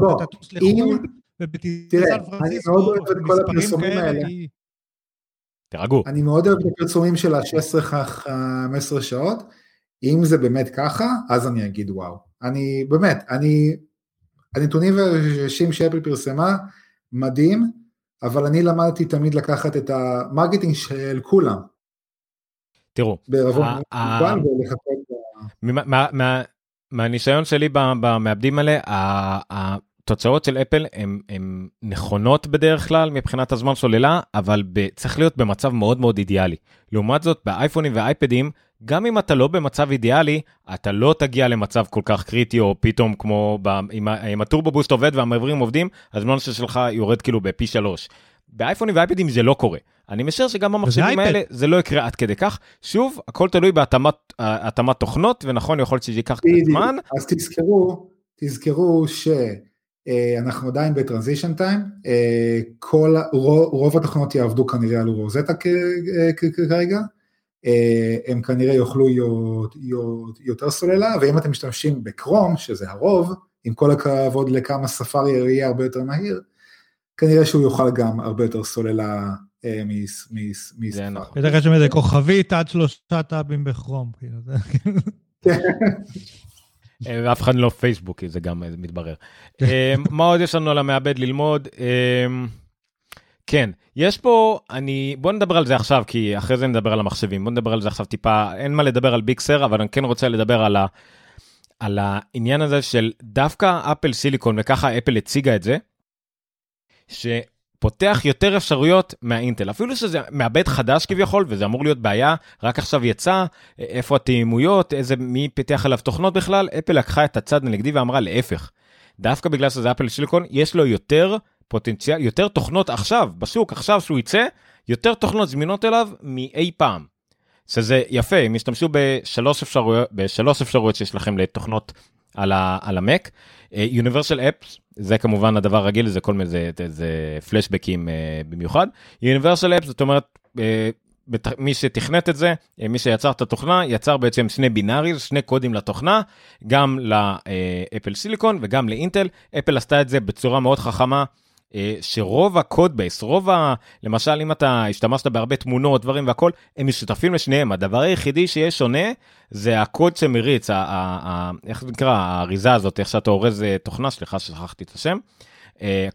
לחו"ל. אני מאוד אוהב את כל הפרסומים האלה. תירגעו. אני מאוד אוהב את הפרסומים של ה-16-15 שעות. אם זה באמת ככה, אז אני אגיד וואו. אני, באמת, אני, הנתונים והרשים שאפל פרסמה, מדהים, אבל אני למדתי תמיד לקחת את ה marketing של כולם. תראו. מהניסיון שלי במעבדים האלה, התוצאות של אפל הן נכונות בדרך כלל מבחינת הזמן סוללה, אבל צריך להיות במצב מאוד מאוד אידיאלי. לעומת זאת, באייפונים ואייפדים, גם אם אתה לא במצב אידיאלי, אתה לא תגיע למצב כל כך קריטי, או פתאום כמו ב, אם, אם ה turbo boost עובד והמעברים עובדים, הזמן שלך יורד כאילו בפי שלוש. באייפונים ואייפדים זה לא קורה. אני משער שגם במחשבים האלה זה לא יקרה עד כדי כך. שוב, הכל תלוי בהתאמת תוכנות, ונכון, יכול להיות שזה ייקח קצת זמן. אז תזכרו, תזכרו ש... Uh, אנחנו עדיין בטרנזישן טיים, uh, כל, רוב, רוב התוכנות יעבדו כנראה על רוזטה כרגע, uh, הם כנראה יאכלו יותר סוללה, ואם אתם משתמשים בקרום, שזה הרוב, עם כל הכבוד לכמה ספארי יהיה הרבה יותר מהיר, כנראה שהוא יאכל גם הרבה יותר סוללה מספארי. נכון. בטח יש שם איזה כוכבית עד שלושה טאבים בכרום, כאילו זה... אה, ואף אחד לא פייסבוק, זה גם אה, מתברר. אה, מה עוד יש לנו על המעבד ללמוד? כן, יש פה, אני, בוא נדבר על זה עכשיו, כי אחרי זה נדבר על המחשבים, בוא נדבר על זה עכשיו טיפה, אין מה לדבר על ביקסר, אבל אני כן רוצה לדבר על, ה, על העניין הזה של דווקא אפל סיליקון, וככה אפל הציגה את זה, ש... פותח יותר אפשרויות מהאינטל אפילו שזה מעבד חדש כביכול וזה אמור להיות בעיה רק עכשיו יצא איפה התאימויות איזה מי פיתח עליו תוכנות בכלל אפל לקחה את הצד הנגדי ואמרה להפך. דווקא בגלל שזה אפל סיליקון יש לו יותר פוטנציאל יותר תוכנות עכשיו בשוק עכשיו שהוא יצא יותר תוכנות זמינות אליו מאי פעם. שזה יפה אם ישתמשו בשלוש אפשרויות בשלוש אפשרויות שיש לכם לתוכנות על, ה, על המק. universal אה, apps זה כמובן הדבר הרגיל זה כל מיני זה, זה פלשבקים אה, במיוחד. universal apps זאת אומרת בת, מי שתכנת את זה מי שיצר את התוכנה יצר בעצם שני binaries שני קודים לתוכנה גם לאפל סיליקון וגם לאינטל אפל עשתה את זה בצורה מאוד חכמה. אה, שרוב ה code base, רוב ה... למשל אם אתה השתמשת בהרבה תמונות, דברים והכל, הם משותפים לשניהם. הדבר היחידי שיש שונה זה הקוד שמריץ, ה... ה... ה... איך זה נקרא, האריזה הזאת, איך שאתה אורז אה, תוכנה, סליחה ששכחתי את השם,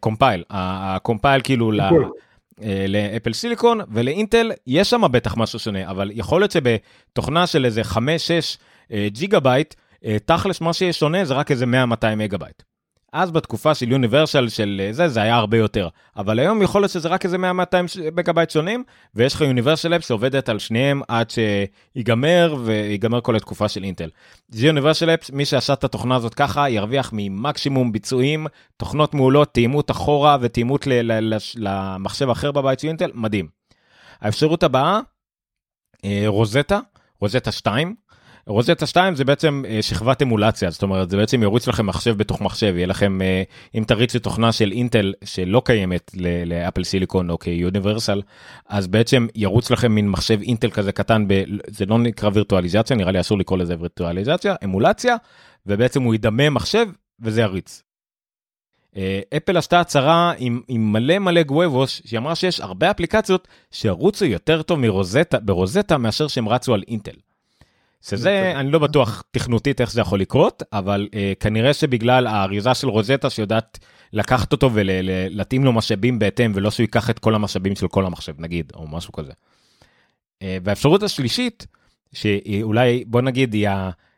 compile, ה compile כאילו ל... לאפל סיליקון ולאינטל יש שם בטח משהו שונה אבל יכול להיות שבתוכנה של איזה 5-6 ג'יגה בייט תכלס מה שיש שונה זה רק איזה 100-200 מגה בייט. אז בתקופה של יוניברסל של אה, זה, זה היה הרבה יותר. אבל היום יכול להיות שזה רק איזה 100-200 מגה שונים, ויש לך יוניברסל אפ שעובדת על שניהם עד שיגמר, ויגמר כל התקופה של אינטל. זה יוניברסל אפ, מי שעשה את התוכנה הזאת ככה, ירוויח ממקסימום ביצועים, תוכנות מעולות, תאימות אחורה ותאימות למחשב אחר בבית של אינטל, מדהים. האפשרות הבאה, אה, רוזטה, רוזטה 2, רוזטה 2 זה בעצם אה, שכבת אמולציה זאת אומרת זה בעצם ירוץ לכם מחשב בתוך מחשב יהיה לכם אה, אם תריצו תוכנה של אינטל שלא קיימת לאפל סיליקון או כיוניברסל אז בעצם ירוץ לכם מין מחשב אינטל כזה קטן ב... זה לא נקרא וירטואליזציה נראה לי אסור לקרוא לזה וירטואליזציה אמולציה ובעצם הוא ידמה מחשב וזה יריץ. אה, אפל עשתה הצהרה עם, עם מלא מלא גוובוס, שהיא אמרה שיש הרבה אפליקציות שירוצו יותר טוב מרוזטה, ברוזטה מאשר שהם רצו על אינטל. שזה, אני לא בטוח תכנותית איך זה יכול לקרות, אבל uh, כנראה שבגלל האריזה של רוזטה שיודעת לקחת אותו ולהתאים לו משאבים בהתאם, ולא שהוא ייקח את כל המשאבים של כל המחשב, נגיד, או משהו כזה. Uh, והאפשרות השלישית, שאולי, בוא נגיד, היא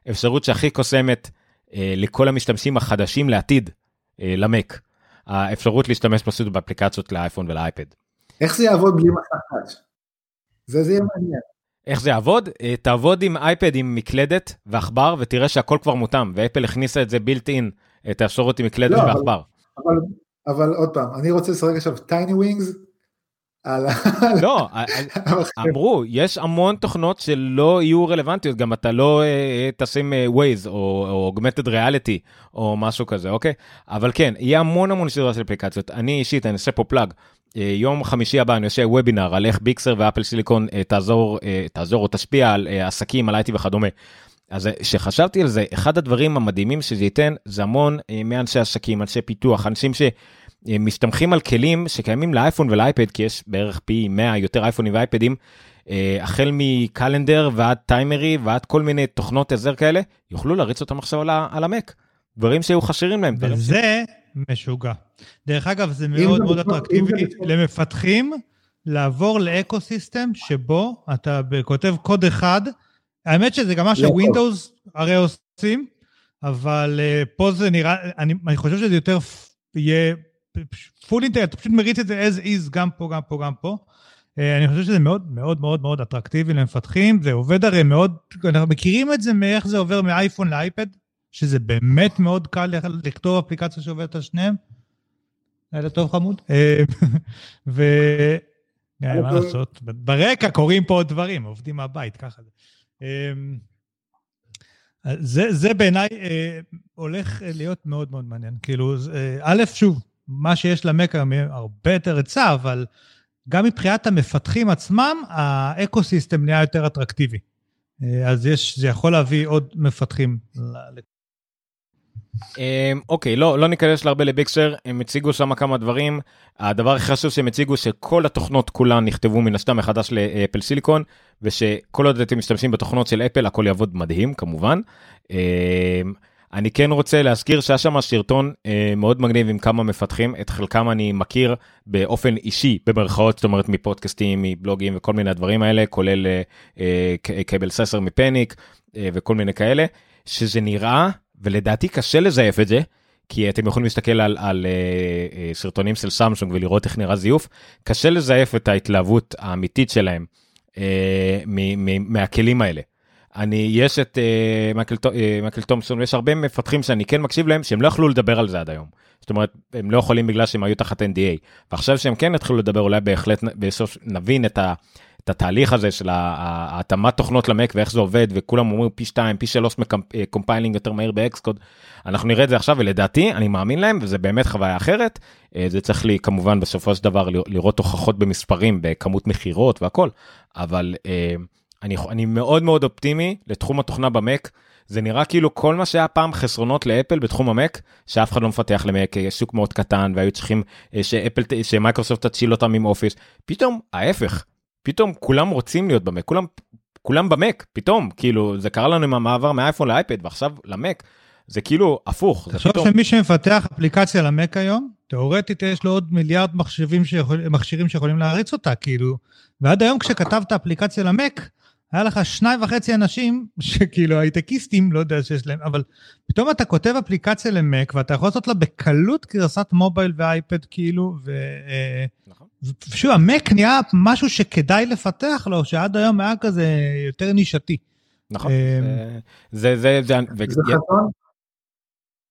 האפשרות שהכי קוסמת uh, לכל המשתמשים החדשים לעתיד, uh, למק. האפשרות להשתמש פשוט באפליקציות לאייפון ולאייפד. איך זה יעבוד בלי מסך זה זה יהיה מעניין. איך זה יעבוד? אה, תעבוד עם אייפד עם מקלדת ועכבר ותראה שהכל כבר מותאם ואפל הכניסה את זה built in את האפשרות עם מקלדת לא, ועכבר. אבל, אבל, אבל עוד פעם אני רוצה לשחק עכשיו Tiny Wings. לא, אמרו, יש המון תוכנות שלא יהיו רלוונטיות, גם אתה לא תשים Waze או Augmented Reality או משהו כזה, אוקיי? אבל כן, יהיה המון המון סדרה של אפליקציות. אני אישית, אני אעשה פה plug. אה, יום חמישי הבא אני עושה וובינר על איך ביקסר ואפל סיליקון אה, תעזור, אה, תעזור או תשפיע על עסקים, על IT וכדומה. אז כשחשבתי על זה, אחד הדברים המדהימים שזה ייתן זה המון מאנשי עסקים, אנשי פיתוח, אנשים שמסתמכים על כלים שקיימים לאייפון ולאייפד, כי יש בערך פי 100 יותר אייפונים ואייפדים, החל מקלנדר ועד טיימרי ועד כל מיני תוכנות עזר כאלה, יוכלו להריץ אותם עכשיו על המק. דברים שהיו חסרים להם. וזה משוגע. דרך אגב, זה מאוד מאוד אטרקטיבי למפתחים לעבור ל ecosystem שבו אתה כותב קוד אחד. האמת שזה גם מה שווינדוס הרי עושים, אבל אה, פה זה נראה, אני, אני חושב שזה יותר יהיה full integrated, אתה פשוט מריץ את זה as is גם פה, גם פה, גם פה. אה, אני חושב שזה מאוד מאוד מאוד מאוד אטרקטיבי למפתחים, זה עובד הרי מאוד, אנחנו מכירים את זה מאיך זה עובר מאייפון לאייפד, שזה באמת מאוד קל לכתוב אפליקציה שעובדת על שניהם. לילה טוב חמוד. אה, ו... מה לעשות, ברקע קורים פה עוד דברים, עובדים מהבית, ככה זה. אה, זה, זה בעיניי אה, הולך להיות מאוד מאוד מעניין. כאילו, א', שוב, מה שיש למק היום הרבה יותר היצע, אבל גם מבחינת המפתחים עצמם, האקו-סיסטם נהיה יותר אטרקטיבי. אז יש, זה יכול להביא עוד מפתחים אוקיי, לא, לא ניכנס להרבה לביקסר, הם הציגו שם כמה דברים. הדבר הכי חשוב שהם הציגו שכל התוכנות כולן נכתבו מן הסתם מחדש לאפל סיליקון, ושכל עוד אתם משתמשים בתוכנות של אפל הכל יעבוד מדהים כמובן. אמ, אני כן רוצה להזכיר שהיה שם סרטון אה, מאוד מגניב עם כמה מפתחים, את חלקם אני מכיר באופן אישי, במרכאות, זאת אומרת מפודקאסטים, מבלוגים וכל מיני הדברים האלה, כולל אה, קייבל ססר מפניק אה, וכל מיני כאלה, שזה נראה ולדעתי קשה לזייף את זה, כי אתם יכולים להסתכל על, על uh, uh, סרטונים של סמסונג ולראות איך נראה זיוף, קשה לזייף את ההתלהבות האמיתית שלהם uh, מ- מ- מהכלים האלה. אני, יש את uh, מייקל, uh, מייקל תומסון, ויש הרבה מפתחים שאני כן מקשיב להם, שהם לא יכלו לדבר על זה עד היום. זאת אומרת, הם לא יכולים בגלל שהם היו תחת NDA. ועכשיו שהם כן יתחילו לדבר, אולי בהחלט בסוף נבין את ה... את התהליך הזה של ההתאמת תוכנות למק ואיך זה עובד וכולם אומרים פי 2 פי 3 compiling יותר מהיר ב Xcode אנחנו נראה את זה עכשיו ולדעתי אני מאמין להם וזה באמת חוויה אחרת. אה, זה צריך לי כמובן בסופו של דבר לראות הוכחות במספרים בכמות מכירות והכל אבל אה, אני, אני מאוד מאוד אופטימי לתחום התוכנה במק. זה נראה כאילו כל מה שהיה פעם חסרונות לאפל בתחום המק שאף אחד לא מפתח למק שוק מאוד קטן והיו צריכים אה, שאפל שמייקרוסופט תציל אותם עם אופיס. פתאום ההפך פתאום כולם רוצים להיות במק, כולם, כולם במק, פתאום, כאילו, זה קרה לנו עם המעבר מאייפון לאייפד ועכשיו למק, זה כאילו הפוך. תחשוב פתאום... שמי שמפתח אפליקציה למק היום, תאורטית יש לו עוד מיליארד מחשבים שיכול, מכשירים שיכולים להריץ אותה, כאילו, ועד היום כשכתבת אפליקציה למק, היה לך שניים וחצי אנשים שכאילו הייטקיסטים, לא יודע שיש להם, אבל פתאום אתה כותב אפליקציה למק ואתה יכול לעשות לה בקלות גרסת מובייל ואייפד כאילו, ו... אה, נכון. ושוב, המק נהיה משהו שכדאי לפתח לו, שעד היום היה כזה יותר נישתי. נכון, אמ, זה, זה, זה, זה חזון,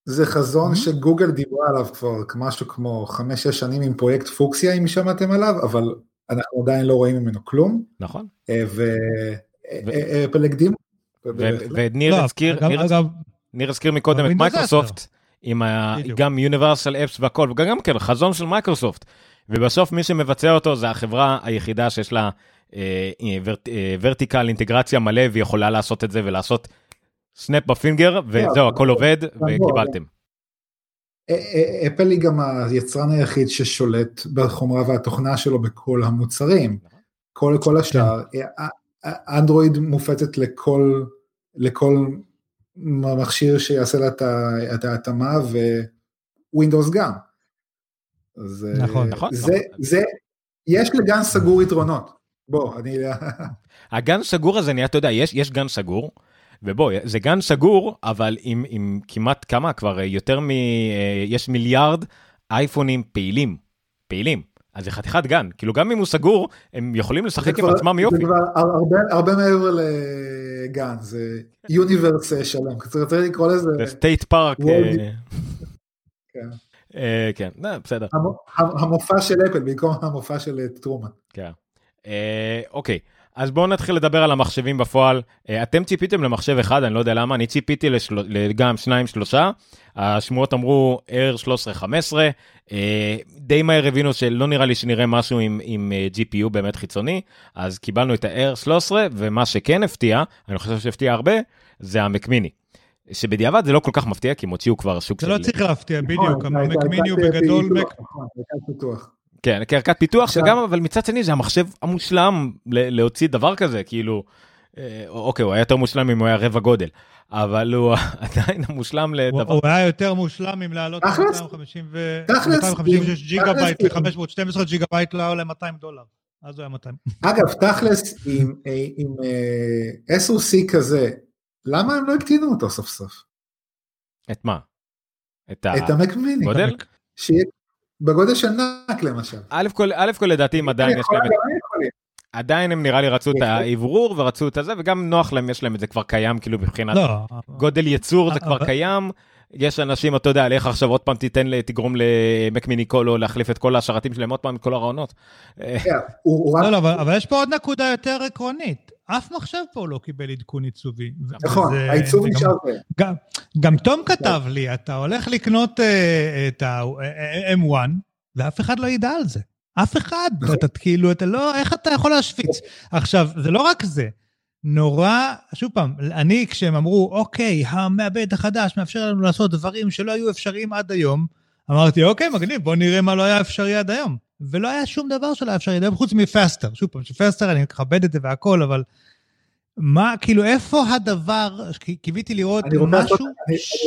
זה חזון שגוגל דיברה עליו כבר משהו כמו 5-6 שנים עם פרויקט פוקסיה, אם שמעתם עליו, אבל אנחנו עדיין לא רואים ממנו כלום. נכון. אה, ואפל הקדימו. וניר הזכיר, ניר הזכיר מקודם את מייקרוסופט, עם גם universal apps והכל, וגם כן, חזון של מייקרוסופט. ובסוף מי שמבצע אותו זה החברה היחידה שיש לה vertical אינטגרציה מלא ויכולה לעשות את זה ולעשות snap ב finger וזהו הכל עובד וקיבלתם. אפל היא גם היצרן היחיד ששולט בחומרה והתוכנה שלו בכל המוצרים. כל, כל השאר, אנדרואיד מופצת לכל, לכל מכשיר שיעשה לה את ההתאמה ווינדוס גם. זה, נכון, נכון. זה, נכון. זה, יש לגן סגור יתרונות. בוא, אני... הגן סגור הזה נהיה, אתה יודע, יש, יש גן סגור, ובוא, זה גן סגור, אבל עם, עם כמעט כמה, כבר יותר מ... אה, יש מיליארד אייפונים פעילים, פעילים. אז זה חתיכת גן, כאילו גם אם הוא סגור, הם יכולים לשחק עם עצמם יופי. זה כבר הרבה, הרבה מעבר לגן, זה universe שלם, צריך לקרוא לזה... זה state park. כן. אה, כן, בסדר. המופע של אפל במקום המופע של אה, טרומן. כן. אוקיי, אז בואו נתחיל לדבר על המחשבים בפועל. אתם ציפיתם למחשב אחד, אני לא יודע למה, אני ציפיתי גם שניים שלושה. השמועות אמרו Air 1315, די מהר הבינו שלא נראה לי שנראה משהו עם, עם GPU באמת חיצוני, אז קיבלנו את ה-Air 13, ומה שכן הפתיע, אני חושב שהפתיע הרבה, זה המקמיני. שבדיעבד זה לא כל כך מפתיע, כי הם הוציאו כבר שוק של... זה לא צריך להפתיע, בדיוק, המקמיני הוא בגדול מק... כן, כערכת פיתוח, עכשיו... וגם, אבל מצד שני זה המחשב המושלם להוציא דבר כזה, כאילו, אוקיי, הוא היה יותר מושלם אם הוא היה רבע גודל, אבל הוא עדיין מושלם לדבר. הוא היה יותר מושלם אם לעלות מ-256 ג'יגה בייט ל-512 ג'יגה בייט לא עולה 200 דולר. אז הוא היה 200. אגב, תכלס, עם SOC כזה, למה הם לא הקטינו אותו סוף סוף? את מה? את המק מיני. גודל? בגודל של NUC למשל. א' כל, א' כל לדעתי הם עדיין יש להם... עדיין הם נראה לי רצו את האוורור ורצו את הזה וגם נוח להם יש להם את זה כבר קיים כאילו מבחינת לא. גודל יצור זה כבר קיים. יש אנשים אתה יודע לך עכשיו עוד פעם תיתן תגרום למק מיני קולו להחליף את כל השרתים שלהם עוד פעם את כל הרעיונות. לא, לא, אבל יש פה עוד נקודה יותר עקרונית. אף מחשב פה לא קיבל עדכון עיצובי. נכון, העיצוב נשאר גם, גם תום כתב לי, אתה הולך לקנות uh, את ה-M1, ואף אחד לא ידע על זה. אף אחד. אתה כאילו, אתה לא, איך אתה יכול להשוויץ? עכשיו, זה לא רק זה. נורא, שוב פעם, אני, כשהם אמרו, אוקיי, המעבד החדש מאפשר לנו לעשות דברים שלא היו אפשריים עד היום, אמרתי, אוקיי, מגניב, בוא נראה מה לא היה אפשרי עד היום. ולא היה שום דבר שלא היה אפשרי עד היום, חוץ מפסטר. שוב פעם, שפסטר, אני מכבד את זה והכל, אבל מה, כאילו, איפה הדבר, קיוויתי לראות משהו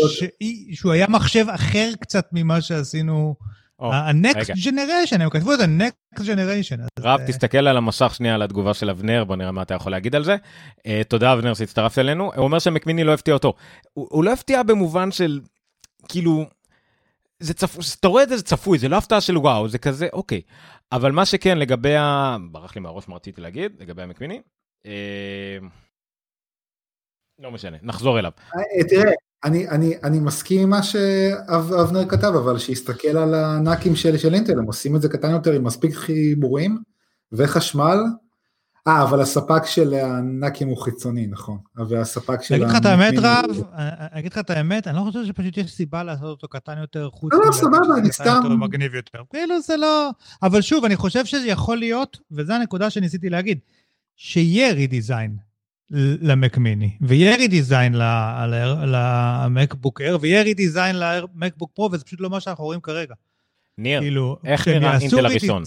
ש... שהוא היה מחשב אחר קצת ממה שעשינו, ה-next generation, הם כתבו את ה-next generation. רב, תסתכל על המסך שנייה על התגובה של אבנר, בוא נראה מה אתה יכול להגיד על זה. תודה אבנר שהצטרפת אלינו, הוא אומר שמקמיני לא הפתיע אותו. הוא לא הפתיע במובן של, כאילו, זה צפוי, אתה רואה את זה, זה צפוי, זה לא הפתעה של וואו, זה כזה, אוקיי. אבל מה שכן, לגבי ה... ברח לי מהראש מה רציתי להגיד, לגבי המקמיני. לא משנה, נחזור אליו. תראה, אני, אני, אני מסכים עם מה שאבנר כתב, אבל שיסתכל על הנאקים של, של אינטל, הם עושים את זה קטן יותר עם מספיק חיבורים וחשמל. אה, אבל הספק של הנאקים הוא חיצוני, נכון. והספק של... אני אגיד לך את האמת, רב, אני אגיד לך את האמת, אני לא חושב שפשוט יש סיבה לעשות אותו קטן יותר, חוץ... לא, לא, סבבה, אני סתם... מגניב יותר. כאילו זה לא... אבל שוב, אני חושב שזה יכול להיות, וזו הנקודה שניסיתי להגיד, שיהיה רידיזיין למק מיני, ויהיה רידיזיין למקבוק אייר, ויהיה רידיזיין למקבוק פרו, וזה פשוט לא מה שאנחנו רואים כרגע. ניר, כאילו, איך נראה אינטל הראשון?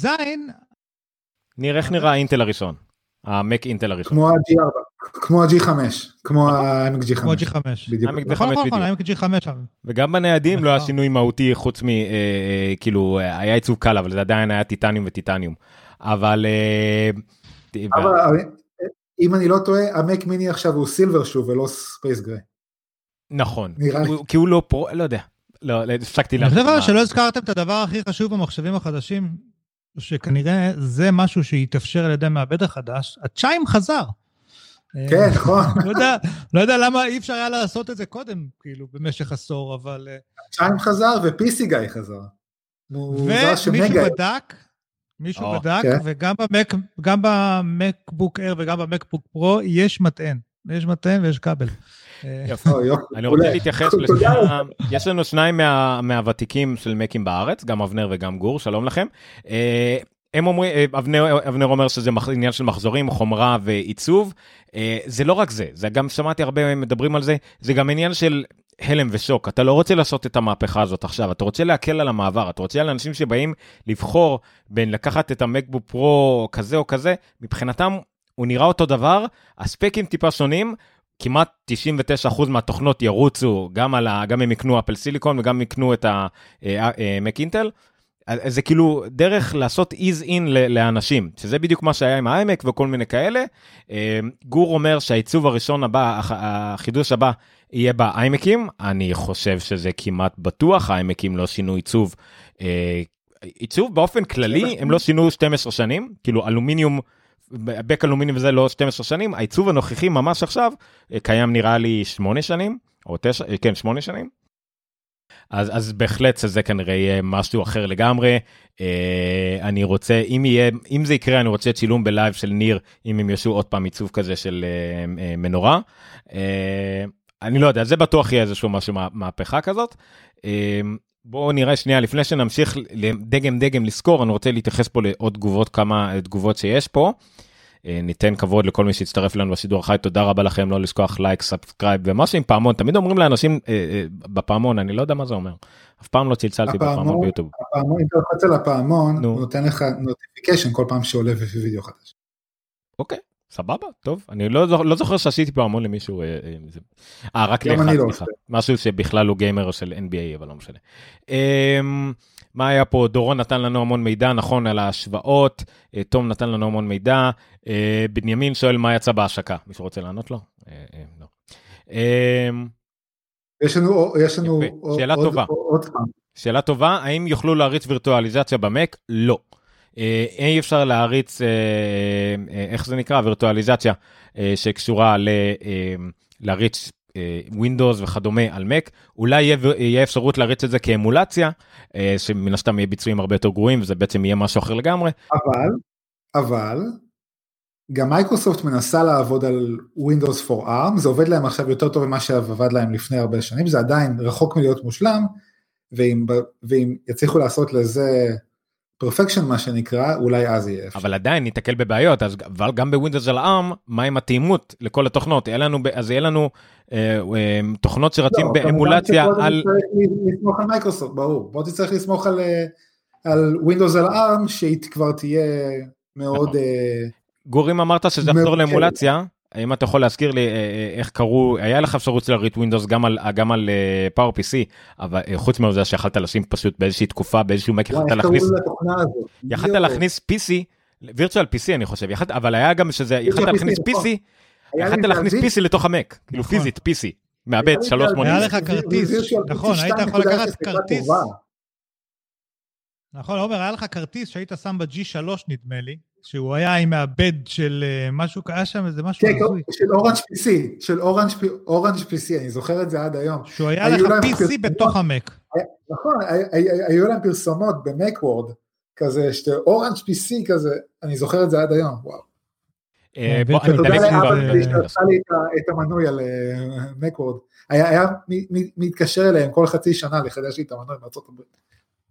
ניר, איך נראה אינטל הראשון? המק אינטל הראשון. כמו ה-G4, כמו ה-G5, כמו ה-MG G5. כמו ה-G5. בדיוק. נכון, נכון, ה-MG G5. וגם בניידים לא היה שינוי מהותי חוץ מ... כאילו, היה עיצוב קל, אבל זה עדיין היה טיטניום וטיטניום. אבל... אם אני לא טועה, המק מיני עכשיו הוא silver שוב ולא space gray. נכון, כי הוא לא פרו, לא יודע. לא, הפסקתי לה... אני חושב שלא הזכרתם את הדבר הכי חשוב במחשבים החדשים, שכנראה זה משהו שהתאפשר על ידי מעבד החדש, ה chime חזר. כן, נכון. לא יודע למה אי אפשר היה לעשות את זה קודם, כאילו, במשך עשור, אבל... ה chime חזר ו PC guy חזר. ומישהו בדק, מישהו oh, בדק, okay. וגם במק, גם במקבוק אייר וגם במקבוק פרו יש מטען. יש מטען ויש כבל. יפה, אני רוצה להתייחס לשנייה, יש לנו שניים מה, מהוותיקים של מקים בארץ, גם אבנר וגם גור, שלום לכם. הם אומרים, אבנר, אבנר אומר שזה עניין של מחזורים, חומרה ועיצוב. זה לא רק זה, זה גם שמעתי הרבה מדברים על זה, זה גם עניין של הלם ושוק, אתה לא רוצה לעשות את המהפכה הזאת עכשיו, אתה רוצה להקל על המעבר, אתה רוצה לאנשים שבאים לבחור בין לקחת את המקבוק פרו כזה או כזה, מבחינתם הוא נראה אותו דבר, הספקים טיפה שונים, כמעט 99% מהתוכנות ירוצו, גם, על ה, גם הם יקנו אפל סיליקון וגם יקנו את המק אינטל. זה כאילו דרך לעשות איז אין לאנשים, שזה בדיוק מה שהיה עם האיימק וכל מיני כאלה. גור אומר שהעיצוב הראשון הבא, החידוש הבא, יהיה באיימקים, אני חושב שזה כמעט בטוח, האיימקים לא שינו עיצוב. עיצוב באופן כללי הם לא שינו 12 שנים, כאילו אלומיניום. בק אלומיניום וזה לא 12 שנים, העיצוב הנוכחי ממש עכשיו קיים נראה לי 8 שנים, או 9, כן 8 שנים. אז, אז בהחלט זה כנראה יהיה משהו אחר לגמרי. אה, אני רוצה, אם יהיה, אם זה יקרה, אני רוצה צילום בלייב של ניר, אם הם יעשו עוד פעם עיצוב כזה של אה, אה, מנורה. אה, אני לא יודע, זה בטוח יהיה איזשהו משהו, מהפכה כזאת. אה, בואו נראה שנייה, לפני שנמשיך דגם דגם לזכור, אני רוצה להתייחס פה לעוד תגובות, כמה תגובות שיש פה. אה, ניתן כבוד לכל מי שהצטרף לנו בשידור החי, תודה רבה לכם, לא לשכוח לייק, subscribe ומשהו עם פעמון, תמיד אומרים לאנשים אה, אה, בפעמון, אני לא יודע מה זה אומר. אף פעם לא צלצלתי בפעמון ביוטיוב. הפעמון, אם אתה לוחץ על הפעמון, הוא נותן לך notification כל פעם שעולה וידאו חדש. אוקיי. סבבה, טוב, אני לא, לא זוכר שעשיתי פעמון למישהו, אה, רק לאחד, לא סליחה, משהו שבכלל הוא גיימר של NBA, אבל לא משנה. מה היה פה? דורון נתן לנו המון מידע, נכון, על ההשוואות, אה, תום נתן לנו המון מידע, אה, בנימין שואל מה יצא בהשקה, מישהו רוצה לענות לו? אה, לא. יש לנו, יש לנו שאלה עוד, טובה. עוד פעם. שאלה טובה, האם יוכלו להריץ וירטואליזציה במק? לא. אי אפשר להריץ, איך זה נקרא? וירטואליזציה שקשורה להריץ ווינדוס וכדומה על מק, אולי יהיה, יהיה אפשרות להריץ את זה כאמולציה, אה, שמן הסתם יהיה ביצועים הרבה יותר גרועים וזה בעצם יהיה משהו אחר לגמרי. אבל, אבל, גם מייקרוסופט מנסה לעבוד על Windows for ARM, זה עובד להם עכשיו יותר טוב ממה שעבד להם לפני הרבה שנים, זה עדיין רחוק מלהיות מושלם, ואם, ואם יצליחו לעשות לזה perfection מה שנקרא, אולי אז יהיה אבל עדיין ניתקל בבעיות, אז אבל גם בווינדוס על ARM, מה עם התאימות לכל התוכנות? יהיה לנו, אז יהיה לנו אה, אה, תוכנות שרצים לא, באמולציה על... לסמוך על מייקרוסופט, ברור. בוא תצטרך לסמוך על, אה, על Windows על ARM, שהיא כבר תהיה מאוד... נכון. אה, גורים אמרת שזה יחזור לאמולציה. האם אתה יכול להזכיר לי אה, אה, איך קראו, היה לך אפשרות להריץ ווינדוס גם על, גם על פאור פי סי, אבל חוץ מזה שיכלת לשים פשוט באיזושהי תקופה באיזשהו מק יכלת להכניס, יכלת להכניס PC, וירטואל PC אני חושב, יכלת, אבל היה גם שזה, יכלת להכניס PC, יכלת להכניס PC לתוך המק, כאילו נכון. פיזית PC, מאבד 380. היה לך כרטיס, נכון, היית יכול לקחת כרטיס. נכון, עומר, היה לך כרטיס שהיית שם ב-G3 נדמה לי, שהוא היה עם מעבד של אה, משהו, היה שם איזה משהו כן, הזוי. של אורנג' PC, של אורנג' PC, אני זוכר את זה עד היום. שהוא היה לך PC בתוך המק. נכון, היו להם פרסומות במק וורד, כזה, שאתה אורנג' PC כזה, אני זוכר את זה עד היום, וואו. אה, תודה לאבא שלי שעשה לי את המנוי על מק וורד. היה מתקשר אליהם כל חצי שנה לחדש לי את המנוי מארצות הברית.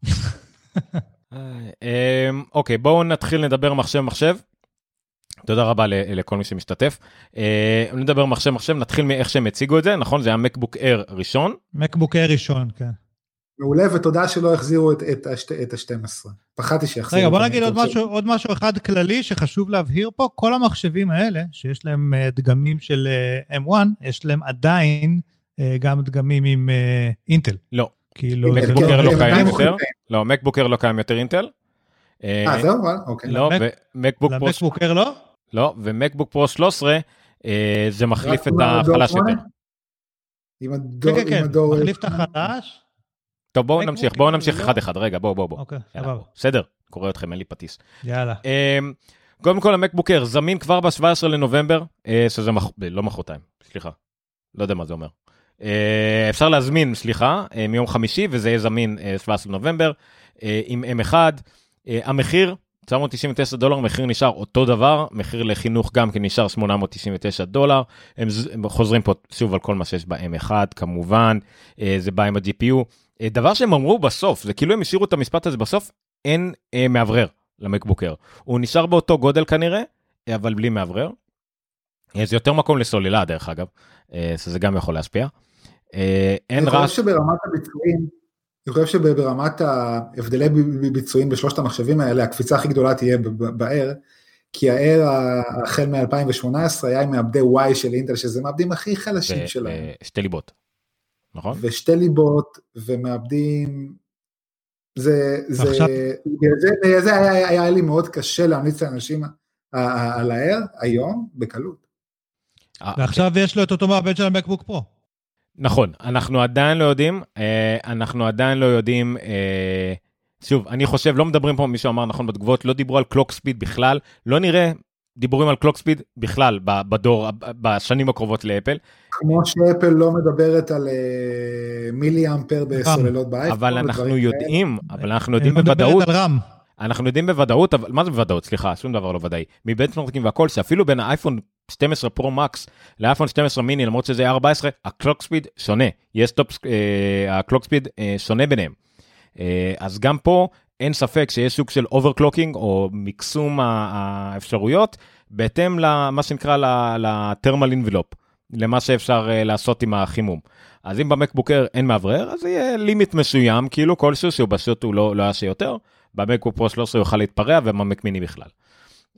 אמ, אוקיי, בואו נתחיל לדבר מחשב מחשב. תודה רבה לכל מי שמשתתף. אה, נדבר מחשב מחשב, נתחיל מאיך שהם הציגו את זה, נכון? זה היה מקבוק אייר ראשון. מקבוק אייר ראשון, כן. מעולה, ותודה שלא החזירו את, את, את ה-12. פחדתי שיחזירו. רגע, בוא נגיד עוד משהו, עוד משהו אחד כללי שחשוב להבהיר פה, כל המחשבים האלה, שיש להם אה, דגמים של אה, M1, יש להם עדיין גם דגמים עם אינטל. לא. כאילו... מקבוקר לא קיים יותר. לא, מקבוקר לא קיים יותר אינטל. אה, זהו? אוקיי. לא, ומקבוק פרו... למקבוקר לא? לא, ומקבוק פרו 13 זה מחליף את החלש יותר. כן, כן, כן, מחליף את החלש. טוב, בואו נמשיך, בואו נמשיך אחד אחד, רגע, בואו, בואו, בואו. אוקיי, סבבה. בסדר, קורא אתכם, אין לי פטיס. יאללה. קודם כל המקבוקר זמין כבר ב-17 לנובמבר, שזה לא מחרתיים, סליחה, לא יודע מה זה אומר. אה, אפשר להזמין, סליחה, אה, מיום חמישי, וזה יהיה זמין 17 אה, נובמבר, עם M1. המחיר, 999 דולר, מחיר נשאר אותו דבר, מחיר לחינוך גם כן נשאר 899 דולר. הם, הם חוזרים פה שוב על כל מה שיש ב-M1 כמובן, זה בא עם ה-GPU. דבר שהם אמרו בסוף, זה כאילו הם השאירו את המשפט הזה בסוף, אין אה, מאוורר למקבוקר. הוא נשאר באותו גודל כנראה, אבל בלי מאוורר. זה יותר מקום לסוללה דרך אגב, שזה גם יכול להשפיע. אה, אין אני חושב שברמת הביצועים, אני חושב שברמת ההבדלי ב- ביצועים בשלושת המחשבים האלה, הקפיצה הכי גדולה תהיה ב- ב- ב-Air, כי ה-Air החל מ-2018 היה עם מעבדי Y של אינטל, שזה מעבדים הכי חלשים שלהם. ושתי ליבות, נכון? ושתי ליבות ומעבדים זה זה בגלל זה, זה היה, היה לי מאוד קשה להמליץ לאנשים על ה-Air היום בקלות. אה, ועכשיו יש לו את אותו מעבד של המקבוק פרו. נכון, אנחנו עדיין לא יודעים, אה, אנחנו עדיין לא יודעים, אה, שוב, אני חושב, לא מדברים פה, מישהו אמר נכון בתגובות, לא דיברו על קלוק ספיד בכלל, לא נראה דיבורים על קלוק ספיד בכלל בדור, בשנים הקרובות לאפל, כמו שאפל לא מדברת על אה, מילי אמפר בסוללות באייפון. אבל אנחנו יודעים, אבל אנחנו יודעים מדברת בוודאות, על רם. אנחנו יודעים בוודאות, אבל מה זה בוודאות? סליחה, שום דבר לא ודאי. מבנצ'מרקים והכל, שאפילו בין האייפון 12 פרו מקס לאייפון 12 מיני, למרות שזה היה 14, ה clock speed שונה. יש top, אה, ה clock speed אה, שונה ביניהם. אה, אז גם פה אין ספק שיש סוג של overclocking או מקסום האפשרויות, בהתאם למה שנקרא ל thermal envelope, למה שאפשר לעשות עם החימום. אז אם במקבוק אייר אין מאוורר, אז יהיה limit מסוים, כאילו כלשהו שהוא פשוט הוא לא, לא יעשה יותר. במקבוק פרו 13 יוכל להתפרע ובמק מיני בכלל.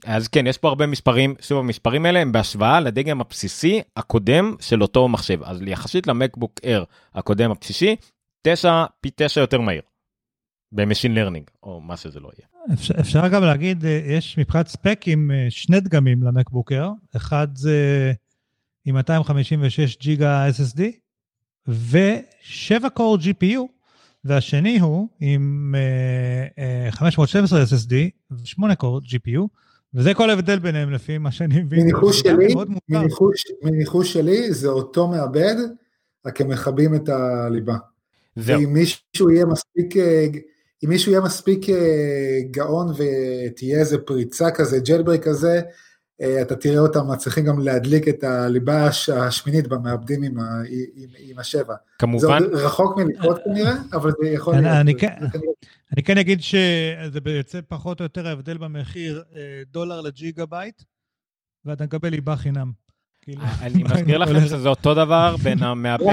אז כן, יש פה הרבה מספרים, שוב המספרים האלה הם בהשוואה לדגם הבסיסי הקודם של אותו מחשב, אז יחסית למקבוק אייר הקודם הבסיסי, 9 פי 9 יותר מהיר. ב machine learning, או מה שזה לא יהיה. אפשר, אפשר גם להגיד, אה, יש מבחינת ספקים אה, שני דגמים למקבוק אייר, אחד זה עם 256 ג'יגה SSD ו-7 core GPU, והשני הוא עם אה, אה, 512 SSD ו-8 קור GPU, וזה כל ההבדל ביניהם לפי מה שאני מבין. מניחוש שלי. מניחוש, מניחוש שלי זה אותו מעבד, רק הם מכבים את הליבה. זהו, ואם מישהו יהיה מספיק, אה, אם מישהו יהיה מספיק אה, גאון ותהיה איזה פריצה כזה, ג'לברייק כזה, אה, אתה תראה אותם מצליחים גם להדליק את הליבה הש- השמינית במעבדים עם, ה, עם, עם השבע. זה כמובן, עוד רחוק מלקרות כנראה, אבל זה יכול אני- להיות. אני זה- כן- זה אני כן אגיד שזה יוצא פחות או יותר ההבדל במחיר אה, דולר לג'יגה בייט, ואתה מקבל ליבה חינם. כאילו, אני מזכיר לכם שזה אותו דבר בין המעבד.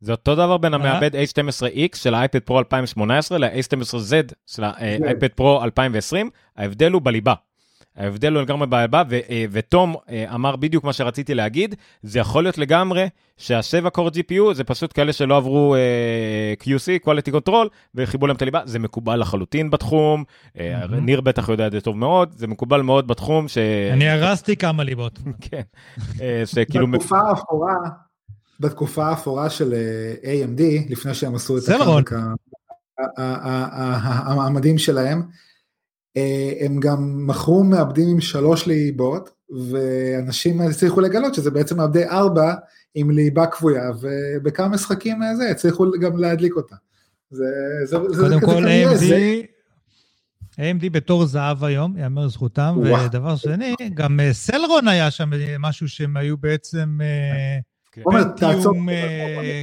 זה אותו דבר בין אה? המעבד A12X של האייפד פרו 2018 ל-A12Z של כן. האייפד פרו 2020, ההבדל הוא בליבה. ההבדל הוא לגמרי בליבה, ו- אה, ותום אה, אמר בדיוק מה שרציתי להגיד, זה יכול להיות לגמרי שהשבע קור GPU זה פשוט כאלה שלא עברו אה, QC, quality control, וחיברו להם את הליבה, זה מקובל לחלוטין בתחום, מהמם. ניר בטח יודע את זה טוב מאוד, זה מקובל מאוד בתחום, ש... אני הרסתי כמה ליבות. כן, שכאילו... בתקופה האפורה, בתקופה האפורה של AMD, לפני שהם עשו את סלרון. הקאמק ה- ה- ה- ה- ה- המדהים שלהם, הם גם מכרו מעבדים עם שלוש ליבות, ואנשים הצליחו לגלות שזה בעצם מעבדי ארבע עם ליבה כבויה, ובכמה משחקים אה, זה הצליחו גם להדליק אותה. זה, זה, זה, קודם זה כל AMD, זה, AMD בתור זהב היום, יאמר זכותם, וואו. ודבר שני, גם אה, סלרון היה שם אה, משהו שהם היו בעצם... אה, עומר, פנטיום, תעצור, אה,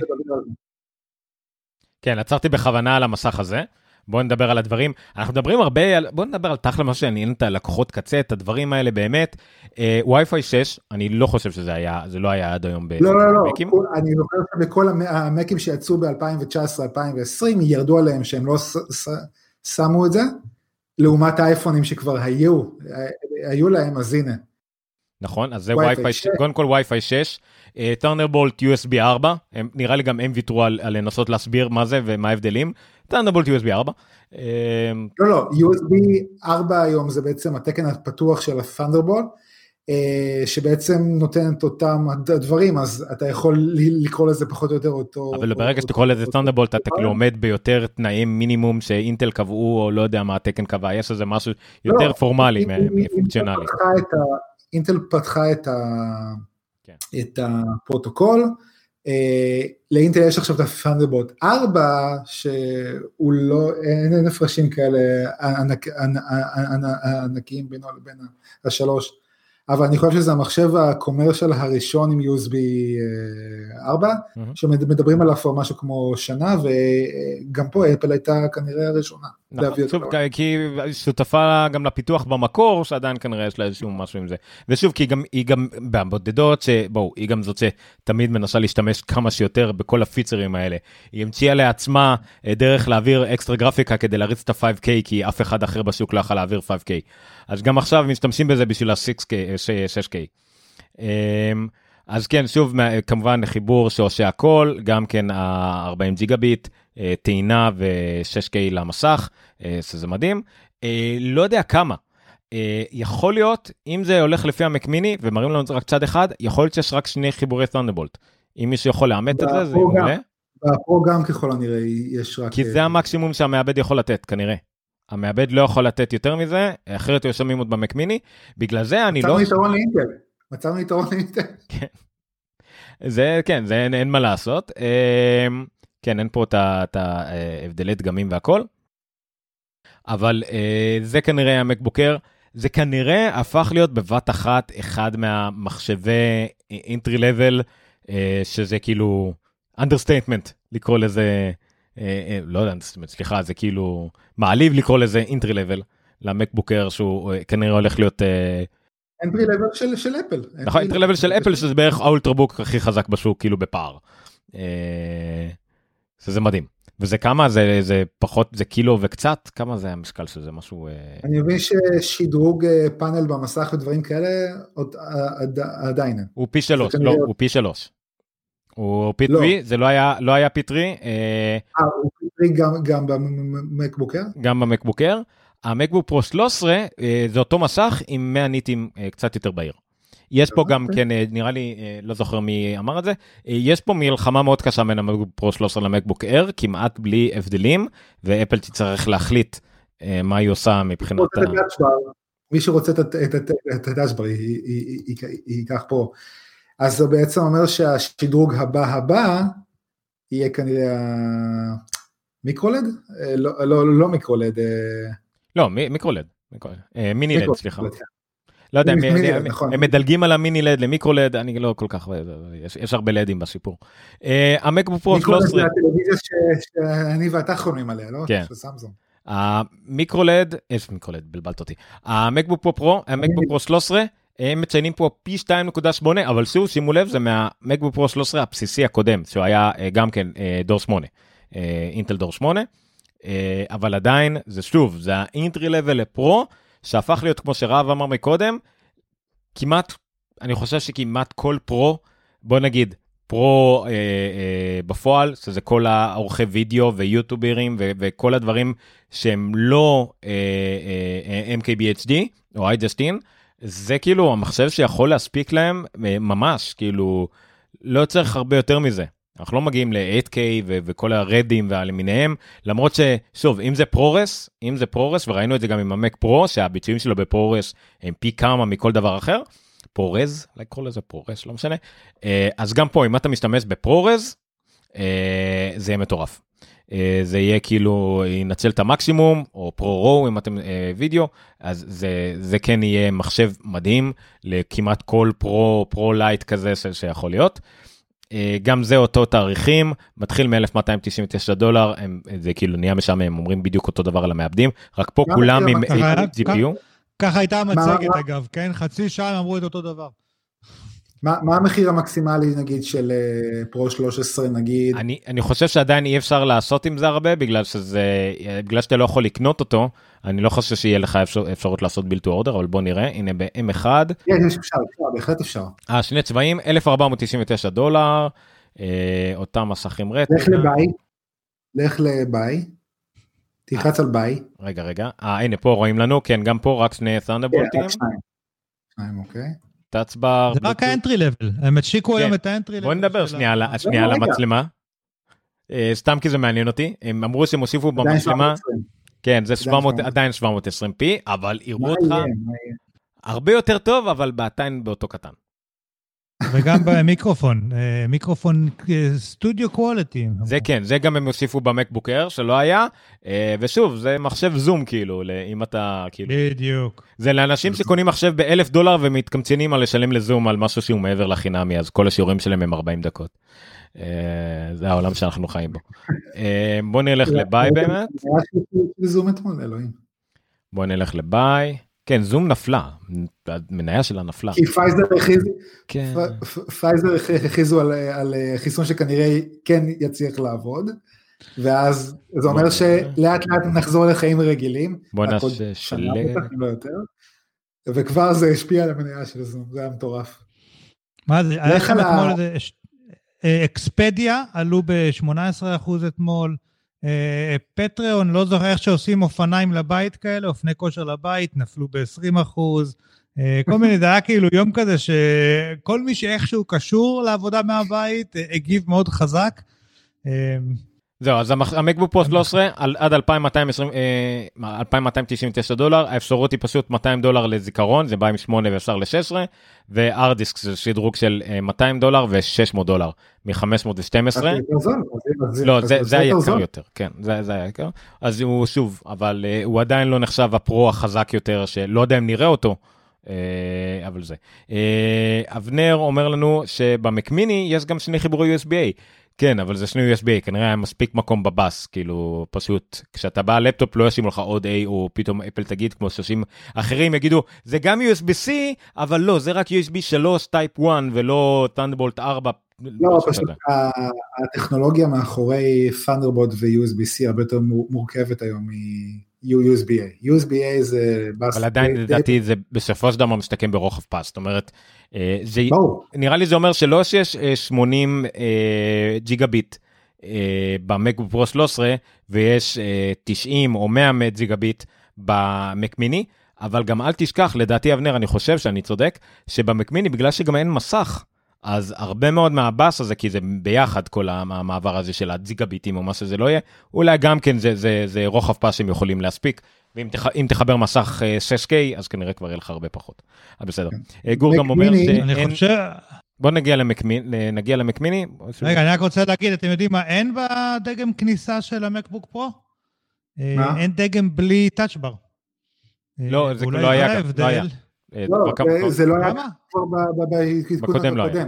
כן, עצרתי בכוונה על המסך הזה. בואו נדבר על הדברים. אנחנו מדברים הרבה על, בואו נדבר על תכל'ה מה שעניין את הלקוחות קצה, את הדברים האלה באמת. אה, Wi-Fi 6, אני לא חושב שזה היה, זה לא היה עד היום לא, לא, לא, במקים. כל- אני זוכר שבכל המ- המקים שיצאו ב-2019-2020 ירדו עליהם שהם לא שמו את זה, לעומת האייפונים שכבר היו, היו להם, אז הנה. נכון, אז זה Wi-Fi Wi-Fi, 6. קודם כל Wi-Fi 6, טרנרבולט USB 4, הם, נראה לי גם הם ויתרו על, על לנסות להסביר מה זה ומה ההבדלים. טרנרבולט USB 4. אה, לא, לא, USB 4 היום זה בעצם התקן הפתוח של ה-Thunderbolt, אה, שבעצם נותן את אותם הדברים, אז אתה יכול לקרוא לזה פחות או יותר אותו... אבל ברגע אותו- שתקרא לזה Thunderbolt אתה כאילו עומד ביותר תנאי מינימום שאינטל קבעו או לא יודע מה התקן קבע, יש איזה משהו יותר לא, פורמלי מפונקציונלי. אינטל פתחה את, כן. הפרוטוקול, לאינטל יש עכשיו את ה-Thunderbolt 4, שהוא לא, אין הפרשים כאלה ענק, ענ, ענ, ענ, ענקיים בינו לבין השלוש, אבל אני חושב שזה המחשב הקומרשל הראשון עם USB 4, מהמם. שמדברים עליו כבר משהו כמו שנה, וגם פה אפל הייתה כנראה הראשונה. נכון, להביא אותו. כי היא שותפה גם לפיתוח במקור, שעדיין כנראה יש לה איזשהו משהו עם זה. ושוב, כי היא גם, היא גם בבודדות, שבואו, היא גם זאת שתמיד מנסה להשתמש כמה שיותר בכל הפיצרים האלה. היא המציאה לעצמה אה, דרך להעביר אקסטרה גרפיקה כדי להריץ את ה-5K, כי אף אחד אחר בשוק לא יכול להעביר 5K. אז גם עכשיו משתמשים בזה בשביל ה-6K. 6K. אז כן, שוב, מה- כמובן חיבור שעושה הכל, גם כן ה-40 ג'יגה ביט, אה, טעינה ו-6K למסך, אה, שזה מדהים. אה, לא יודע כמה. אה, יכול להיות, אם זה הולך לפי המקמיני ומראים לנו את זה רק צד אחד, יכול להיות שיש רק שני חיבורי ת'ונדרבולט. אם מישהו יכול לאמת את זה, זה גם. מעולה. בפרו גם ככל הנראה יש רק... כי זה המקסימום שהמעבד יכול לתת, כנראה. המעבד לא יכול לתת יותר מזה, אחרת היו שמים עוד במקמיני. בגלל זה אני לא... יתרון לאינטל. מצאנו יתרון לאינטל. זה כן זה אין, אין מה לעשות אמ, כן אין פה את ההבדלי דגמים והכל. אבל אה, זה כנראה המקבוקר זה כנראה הפך להיות בבת אחת אחד מהמחשבי אינטרי לבל שזה כאילו understatement לקרוא לזה אה, אה, לא יודע סליחה זה כאילו מעליב לקרוא לזה אינטרי לבל למקבוקר שהוא אה, כנראה הולך להיות. אנטרי לבל של של אפל. נכון, אינטרי לבל של אפל שזה בערך האולטרבוק הכי חזק בשוק כאילו בפער. אה, שזה מדהים. וזה כמה זה זה פחות זה קילו וקצת כמה זה המשקל של זה משהו אה, אני מבין ששדרוג אה, פאנל במסך ודברים כאלה עוד עד- עדיין. הוא פי שלוש לא הוא פי שלוש. הוא פי לא. טרי זה לא היה לא היה פי טרי אה, הוא פרי גם- גם במקבוקר? גם במקבוקר. המקבוק פרו 13 אה, זה אותו מסך עם 100 ניטים אה, קצת יותר בהיר. יש פה גם אוקיי. כן אה, נראה לי לא זוכר מי אמר את זה יש פה מלחמה מאוד קשה בין המקבוק פרו 13 למקבוק אר כמעט בלי הבדלים ואפל תצטרך להחליט מה היא עושה מבחינת ה... מי שרוצה את היא ייקח פה. אז זה בעצם אומר שהשדרוג הבא הבא יהיה כנראה micro LED? לא- לא לא micro LED. אה, לא מי- micro LED. micro LED. אה, mini LED micro LED, סליחה. לא יודע, הם- LED, נכון. מדלגים על ה-mini LED ל-micro LED, אני לא כל כך, יש- הרבה לדים בסיפור. אה, ה-MacBook Pro micro LED 13, זה הטלוויזיה שאני ואתה חולמים עליה, לא? כן. של סמסונג. המיקרו לד, יש מיקרו לד, בלבלת אותי. המקבוק פרו פרו, המקבוק פרו 13, הם מציינים פה פי 2.8, אבל שוב, שימו לב, זה מהמקבוק פרו 13 הבסיסי הקודם, שהוא היה אה, גם כן אה, דור 8, אה, אינטל דור 8, אה, אבל עדיין, זה שוב, זה האינטרי לבל לפרו, שהפך להיות, כמו שרהב אמר מקודם, כמעט, אני חושב שכמעט כל פרו, בוא נגיד, פרו אה, אה, בפועל, שזה כל העורכי וידאו ויוטוברים ו- וכל הדברים שהם לא אה, אה, אה, MKBHD או iJustin, זה כאילו המחשב שיכול להספיק להם אה, ממש, כאילו, לא צריך הרבה יותר מזה. אנחנו לא מגיעים ל-8K ו- וכל ה-RED ים והלמיניהם, למרות ששוב, אם זה ProRes, אם זה ProRes, וראינו את זה גם עם ה-Mac Pro, שהביצועים שלו ב-ProRes הם פי כמה מכל דבר אחר, ProRes, לקרוא לזה ProRes, לא משנה. אה, אז גם פה, אם אתה משתמש ב-ProRes, אה, זה יהיה מטורף. אה, זה יהיה כאילו ינצל את המקסימום או ProRes RAW אם אתם אה, וידאו אז זה זה כן יהיה מחשב מדהים לכמעט כל פרו פרו כזה ש- שיכול להיות. אה, גם זה אותו תאריכים מתחיל מ-1299 דולר הם, זה כאילו נהיה משעמם הם אומרים בדיוק אותו דבר על המעבדים רק פה גם כולם עם המטרה- 8 GPU. ככה הייתה המצגת אגב, כן? חצי שעה הם אמרו את אותו דבר. מה מה המחיר המקסימלי נגיד של אה, פרו 13 נגיד? אני, אני חושב שעדיין אי אפשר לעשות עם זה הרבה בגלל שזה בגלל שאתה לא יכול לקנות אותו אני לא חושב שיהיה לך אפשר, אפשרות לעשות בילטו אורדר אבל בוא נראה הנה ב-M1 כן, יש אפשר, אפשר, בהחלט אפשר. אה, שני צבעים 1499 דולר אה, אותם מסכים רטנה. לך לביי, לך לביי, תלחץ על ביי, רגע רגע אה הנה פה רואים לנו כן גם פה רק שני כן, ת'אנדרבולטים רק שניים. שניים, אוקיי. טאצבר. זה רק האנטרי לבל, הם השיקו כן. היום את האנטרי לבל. בוא נדבר שנייה על רגע. המצלמה. אה, סתם כי זה מעניין אותי הם אמרו שהם הוסיפו במצלמה 720. כן זה 700 700. עדיין 720p אבל יראו אותך? הרבה יותר טוב אבל עדיין באותו קטן. וגם במיקרופון, אה, מיקרופון אה, סטודיו קוולטי. זה כן, זה גם הם הוסיפו במקבוק אייר שלא היה, אה, ושוב, זה מחשב זום כאילו, אם אתה כאילו... בדיוק. זה לאנשים שקונים מחשב באלף דולר ומתקמצנים על לשלם לזום על משהו שהוא מעבר לחינמי, אז כל השיעורים שלהם הם 40 דקות. זה העולם שאנחנו חיים בו. בוא נלך לביי באמת. בוא נלך לביי. כן, זום נפלה, המניה שלה נפלה. כי פייזר הכריזו, כן. פייזר הכריזו על, על חיסון שכנראה כן יצליח לעבוד, ואז זה אומר שלאט לאט נחזור לחיים רגילים. בוא נעשה שלג. לא וכבר זה השפיע על המניה של זום, זה היה מטורף. מה זה, היה לכם אתמול איזה, אקספדיה עלו ב-18% אתמול. פטריון, לא זוכר איך שעושים אופניים לבית כאלה, אופני כושר לבית, נפלו ב-20 אחוז. כל מיני, זה היה כאילו יום כזה שכל מי שאיכשהו קשור לעבודה מהבית הגיב מאוד חזק. זהו, אז המקבוק פרו 13 עד 2,299 דולר, האפשרות היא פשוט 200 דולר לזיכרון, זה בא עם 8 ואפשר ל-16, וארדיסק זה שדרוג של 200 דולר ו-600 דולר, מ-512. לא, זה היה יקר יותר, כן, זה היה יקר. אז הוא שוב, אבל הוא עדיין לא נחשב הפרו החזק יותר, שלא יודע אם נראה אותו. אבל זה. אבנר אומר לנו שבמקמיני יש גם שני חיבורי USB-A. כן, אבל זה שני USB, כנראה היה מספיק מקום ב-bus, כאילו, פשוט, כשאתה בא לפטופ לא ישימו לך עוד A, או פתאום אפל תגיד, כמו שעושים אחרים, יגידו, זה גם USB-C, אבל לא, זה רק USB 3 Type 1 ולא Thunderbolt 4. לא, פשוט הטכנולוגיה מאחורי Thunderbolt ו-USB-C הרבה יותר מורכבת היום USB-A. USB-A זה... אבל עדיין לדעתי זה בסופו של דבר משתקם ברוחב פס, זאת אומרת, אה, זה, נראה לי זה אומר שלא שיש 80 אה, ג'יגה ביט אה, במקבוק פרו 13 ויש 90 או 100 ג'יגה ביט במק מיני, אבל גם אל תשכח, לדעתי אבנר, אני חושב שאני צודק, שבמק מיני בגלל שגם אין מסך, אז הרבה מאוד מהבאס הזה, כי זה ביחד כל המעבר הזה של הג'יגביטים או מה שזה לא יהיה, אולי גם כן זה, זה, זה רוחב פס שהם יכולים להספיק. ואם תח, תחבר מסך 6K, אה, אז כנראה כבר יהיה לך הרבה פחות. אז בסדר. כן. אה, גור גם אומר שאין... חושב... בוא נגיע למקמיני, נגיע למקמיני. רגע, אני רק רוצה להגיד, אתם יודעים מה, אין בדגם כניסה של המקבוק פרו? אה, מה? אין דגם בלי טאצ'בר. לא, זה לא היה, לא היה. אה, לא, זה לא היה כבר בעדכון הקודם.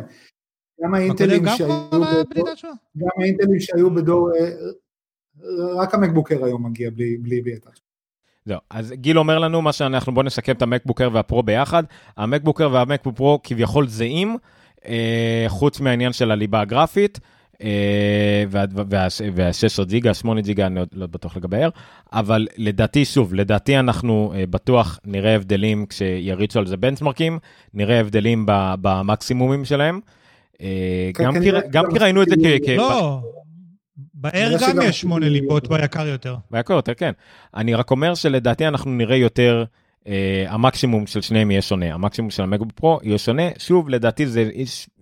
גם האינטלים שהיו בדור, אה, רק המקבוקר היום מגיע בלי בייטה. זהו, אז גיל אומר לנו מה שאנחנו, בוא נסכם את המקבוקר והפרו ביחד. המקבוקר והמקבוק פרו כביכול זהים, אה, חוץ מהעניין של הליבה הגרפית. וה-16 ג'יגה, 8 ג'יגה, אני לא בטוח לגבי R, אבל לדעתי, שוב, לדעתי אנחנו אה, בטוח נראה הבדלים כשיריצו על זה בנצמרקים, נראה הבדלים במקסימומים שלהם. אה, כן, גם כי ראינו את זה כ... לא, ב-Air גם יש 8 ליבות ביקר יותר. ביקר יותר, כן. אני רק אומר שלדעתי אנחנו נראה יותר... Uh, המקסימום של שניהם יהיה שונה, המקסימום של ה-MacBook Pro יהיה שונה, שוב לדעתי זה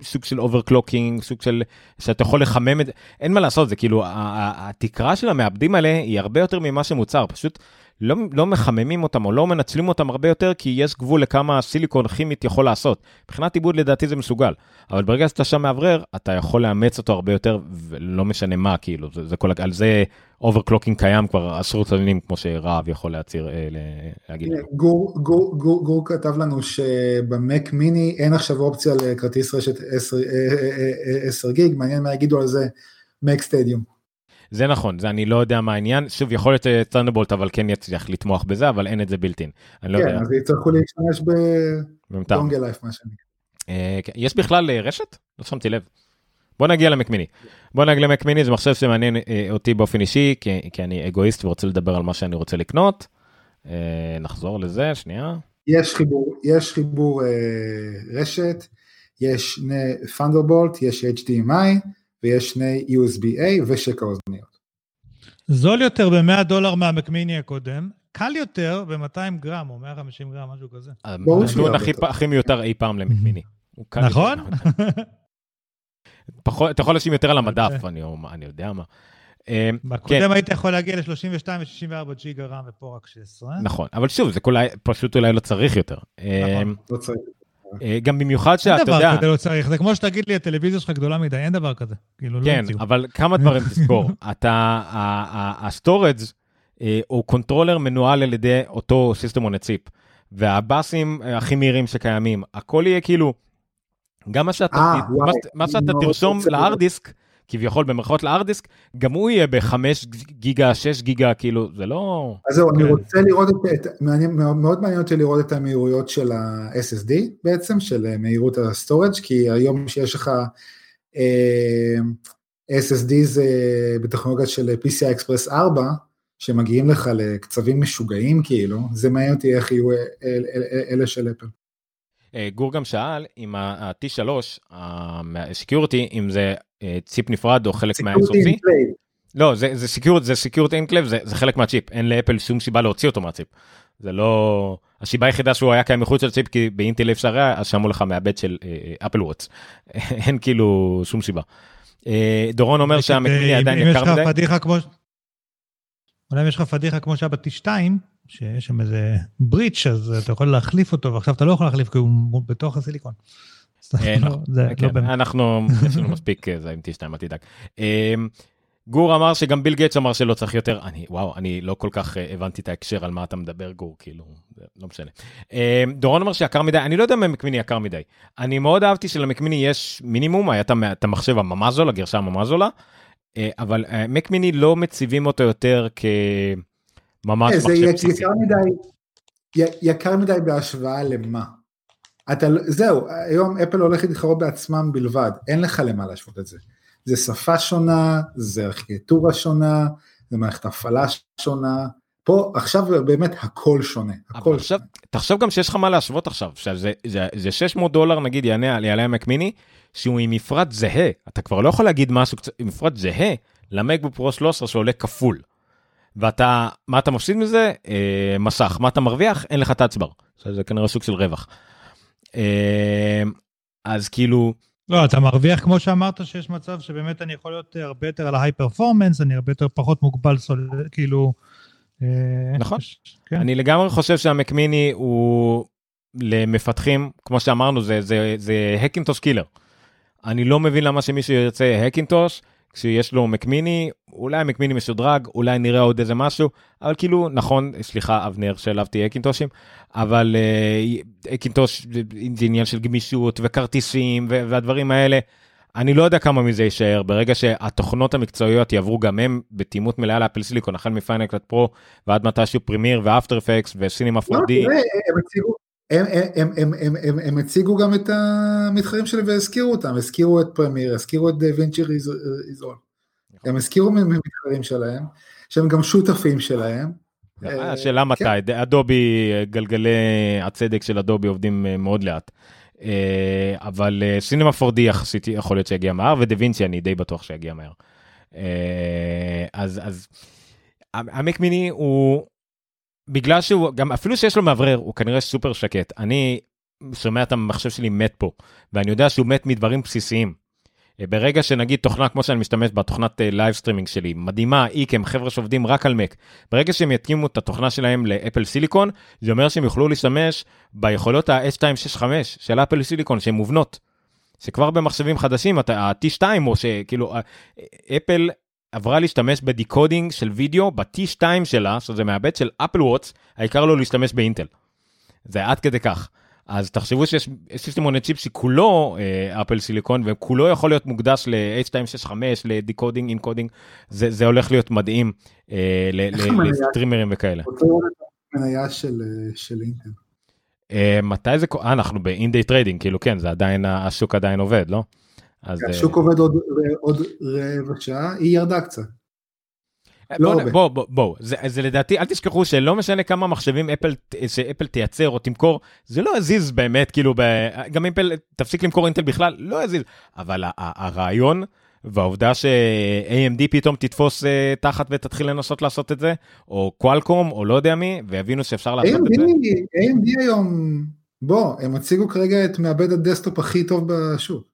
סוג של overclocking, סוג של שאתה יכול לחמם את זה, אין מה לעשות, זה כאילו התקרה של המעבדים האלה היא הרבה יותר ממה שמוצר, פשוט לא, לא מחממים אותם או לא מנצלים אותם הרבה יותר, כי יש גבול לכמה סיליקון כימית יכול לעשות. מבחינת עיבוד לדעתי זה מסוגל, אבל ברגע שאתה שם מאוורר, אתה יכול לאמץ אותו הרבה יותר, ולא משנה מה, כאילו, זה, זה כל, על זה overclocking קיים כבר עשרות שנים, כמו שרהב יכול להצהיר, אה, להגיד. גור, גור, גור, גור כתב לנו שבמק מיני אין עכשיו אופציה לכרטיס רשת 10, 10 אה, אה, גיג, מעניין מה יגידו על זה מק סטדיום. זה נכון, זה אני לא יודע מה העניין, שוב יכול להיות טרנדבולט אבל כן יצליח לתמוך בזה, אבל אין את זה בילטין. לא כן, יודע. אז יצטרכו להשתמש בדונגל לייף מה שאני. אה, כן, יש בכלל אה, רשת? לא שמתי לב. בוא נגיע למקמיני. בוא נגיע למקמיני, זה מחשב שמעניין אה, אותי באופן אישי, כי, כי אני אגואיסט ורוצה לדבר על מה שאני רוצה לקנות. נחזור לזה, שנייה. יש חיבור, יש חיבור רשת, יש שני פנדרבולט, יש HDMI, ויש שני USB-A ושקע אוזניות. זול יותר ב-100 דולר מהמקמיני הקודם, קל יותר ב-200 גרם או 150 גרם, משהו כזה. הנתון הכי מיותר אי פעם למקמיני. נכון? אתה יכול לשים יותר על המדף, אני יודע מה. אמ, בקודם כן. היית יכול להגיע ל-32 ו-64 ג'יגה רם ופה רק 16. נכון, אבל שוב, זה פשוט אולי לא צריך יותר. נכון, אמ, לא צריך. אה, גם במיוחד אין שאתה דבר יודע, כזה לא צריך, זה כמו שתגיד לי, הטלוויזיה שלך גדולה מדי, אין דבר כזה. כאילו, לא כן. אבל כמה דברים תזכור. אתה, ה-storage הוא controller מנוהל על ידי אותו system on chip. וה-bus ים אה, הכי מהירים שקיימים, הכל יהיה כאילו, גם מה שאתה, אה, מה, וואי, מה שאתה מאוד תרשום להארד. דיסק, כביכול במרכאות להארד דיסק, גם הוא יהיה בחמש גיגה, שש גיגה, כאילו, זה לא... אז זהו, אני כן. רוצה לראות את, את מעניין, מאוד, מעניין אותי לראות את המהירויות של ה-SSD בעצם, של אה, מהירות ה-storage, כי היום שיש לך אה, SSD זה בטכנולוגיה של PCI Express 4, שמגיעים לך לקצבים משוגעים כאילו, זה מעניין אותי איך יהיו אה, אל- אל- אל- אלה של אפל. אה, גור גם שאל אם ה-T3, ה-Security, אם זה אה, ציפ נפרד או חלק Security מה-SOC. לא, זה, זה Security, זה Security Enclave, זה, זה חלק מהצ'יפ, אין לאפל שום סיבה להוציא אותו מהצ'יפ. זה לא... הסיבה היחידה שהוא היה קיים מחוץ לצ'יפ, כי באינטל אי אפשר היה, אז שמו לך מהבט של אפל וואטס. אין כאילו שום סיבה. אה, דורון אומר שהמקמיני עדיין אם יש יקר לך מדי. פדיחה כמו... אולי אם יש לך פדיחה כמו שהיה ב-T2, שיש שם איזה בריץ', אז אתה יכול להחליף אותו, ועכשיו אתה לא יכול להחליף כי הוא בתוך הסיליקון. אה, לא- נכון. כן, לא באמת. אנחנו, יש לנו מספיק אה, זה עם T2, אל תדאג. אה, גור אמר שגם ביל גייטס אמר שלא צריך יותר, אני, וואו, אני לא כל כך אה, הבנתי את ההקשר על מה אתה מדבר, גור, כאילו, לא משנה. אה, דורון אומר שיקר מדי, אני לא יודע אם המקמיני יקר מדי. אני מאוד אהבתי שלמקמיני יש מינימום, היה את המ- את המחשב הממש זול, הגרשה הממש זולה, אה, אבל אה, מקמיני לא מציבים אותו יותר כממש זה מחשב בסיסי. יקר מדי, יקר מדי בהשוואה למה? אתה, לא- זהו, היום אפל הולכת להתחרות בעצמם בלבד, אין לך למה להשוות את זה. זה שפה שונה, זה ארכיטקטורה שונה, זה מערכת הפעלה שונה, פה עכשיו באמת הכל שונה, הכל עכשיו, שונה. תחשוב גם שיש לך מה להשוות עכשיו, שזה זה, זה 600 דולר נגיד יענה על יעלה המק מיני, שהוא עם מפרט זהה, אתה כבר לא יכול להגיד משהו קצת, עם מפרט זהה למקבוק פרו 13 שעולה כפול. ואתה, מה אתה מפסיד מזה? אה, מסך. מה אתה מרוויח? אין לך טאצבר. זה, זה כנראה סוג של רווח. אה, אז כאילו, לא, אתה מרוויח כמו שאמרת שיש מצב שבאמת אני יכול להיות הרבה יותר על ההיי פרפורמנס, אני הרבה יותר פחות מוגבל, סול, כאילו... אה, נכון. כן. אני לגמרי חושב שהמק מיני הוא למפתחים, כמו שאמרנו, זה, זה, זה הקינטוש קילר. אני לא מבין למה שמישהו ירצה הקינטוש, כשיש לו Mac mini, אולי המקמיני משודרג, אולי נראה עוד איזה משהו, אבל כאילו, נכון, סליחה אבנר שהעלבתי Hackintosh ים, אבל אה, Hackintosh זה עניין של גמישות וכרטיסים והדברים האלה. אני לא יודע כמה מזה יישאר ברגע שהתוכנות המקצועיות יעברו גם הם בתאימות מלאה לאפל סיליקון החל מ-Final Cut Pro ועד מתישהו Premiere ו-After Effects ו-Cinema לא, 4D. תראה, הם הציגו, הם, הם, הם, הם, הם, הם הציגו גם את המתחרים שלהם והזכירו אותם, הזכירו את Premiere, הזכירו את DaVinci Resolve. הם הזכירו ממתחרים שלהם, שהם גם שותפים שלהם. אה, השאלה מתי, כן. אדובי, גלגלי הצדק של אדובי עובדים אה, מאוד לאט. אה, אבל סינמה 4D יחסית יכול להיות שיגיע מהר, ודה וינצ'י אני די בטוח שיגיע מהר. אה, אז המק מיני הוא בגלל שהוא גם אפילו שיש לו מאוורר הוא כנראה סופר שקט אני שומע את המחשב שלי מת פה ואני יודע שהוא מת מדברים בסיסיים. אה, ברגע שנגיד תוכנה כמו שאני משתמש בתוכנת לייב סטרימינג שלי מדהימה איקם חבר'ה שעובדים רק על מק ברגע שהם יתקימו את התוכנה שלהם לאפל סיליקון זה אומר שהם יוכלו להשתמש ביכולות ה-S265 של אפל סיליקון שהן מובנות. שכבר במחשבים חדשים אתה ה-T2 או שכאילו אה, אפל עברה להשתמש בדיקודינג של וידאו ב-T2 שלה שזה מהבט של אפל וואטס העיקר לו להשתמש באינטל. זה עד כדי כך. אז תחשבו שיש system on chip שכולו אה, Apple Silicon וכולו יכול להיות מוקדש ל-H265 ל decoding encoding זה, זה הולך להיות מדהים אה? לסטרימרים וכאלה. המניה של, אה, של אינטל. אה, מתי זה קורה? אה, אנחנו ב in day trading כאילו כן זה עדיין השוק עדיין עובד לא? אז אה, השוק עובד עוד, עוד רבע שעה, היא ירדה קצת. לא בוא, הרבה. בוא, בוא, בוא, זה, זה לדעתי, אל תשכחו שלא משנה כמה מחשבים אפל, שאפל תייצר או תמכור, זה לא יזיז באמת, כאילו, ב, גם אפל תפסיק למכור אינטל בכלל, לא יזיז, אבל הרעיון והעובדה ש-AMD פתאום תתפוס אה, תחת ותתחיל לנסות לעשות את זה, או Qualcomm, או לא יודע מי, ויבינו שאפשר לעשות את זה. AMD, AMD היום, בוא, הם הציגו כרגע את מעבד ה desktop הכי טוב בשוק.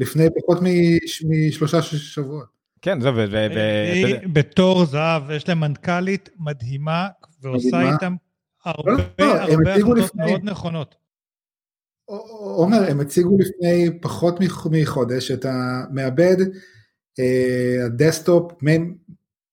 לפני פחות מש- משלושה שבועות. כן, זה, ו... בתור זהב, יש להם מנכ"לית מדהימה, ועושה מדהימה. איתם הרבה לא, לא, הם הרבה החלטות לפני. מאוד נכונות. עומר, הם הציגו לפני פחות מחודש את המעבד ה desktop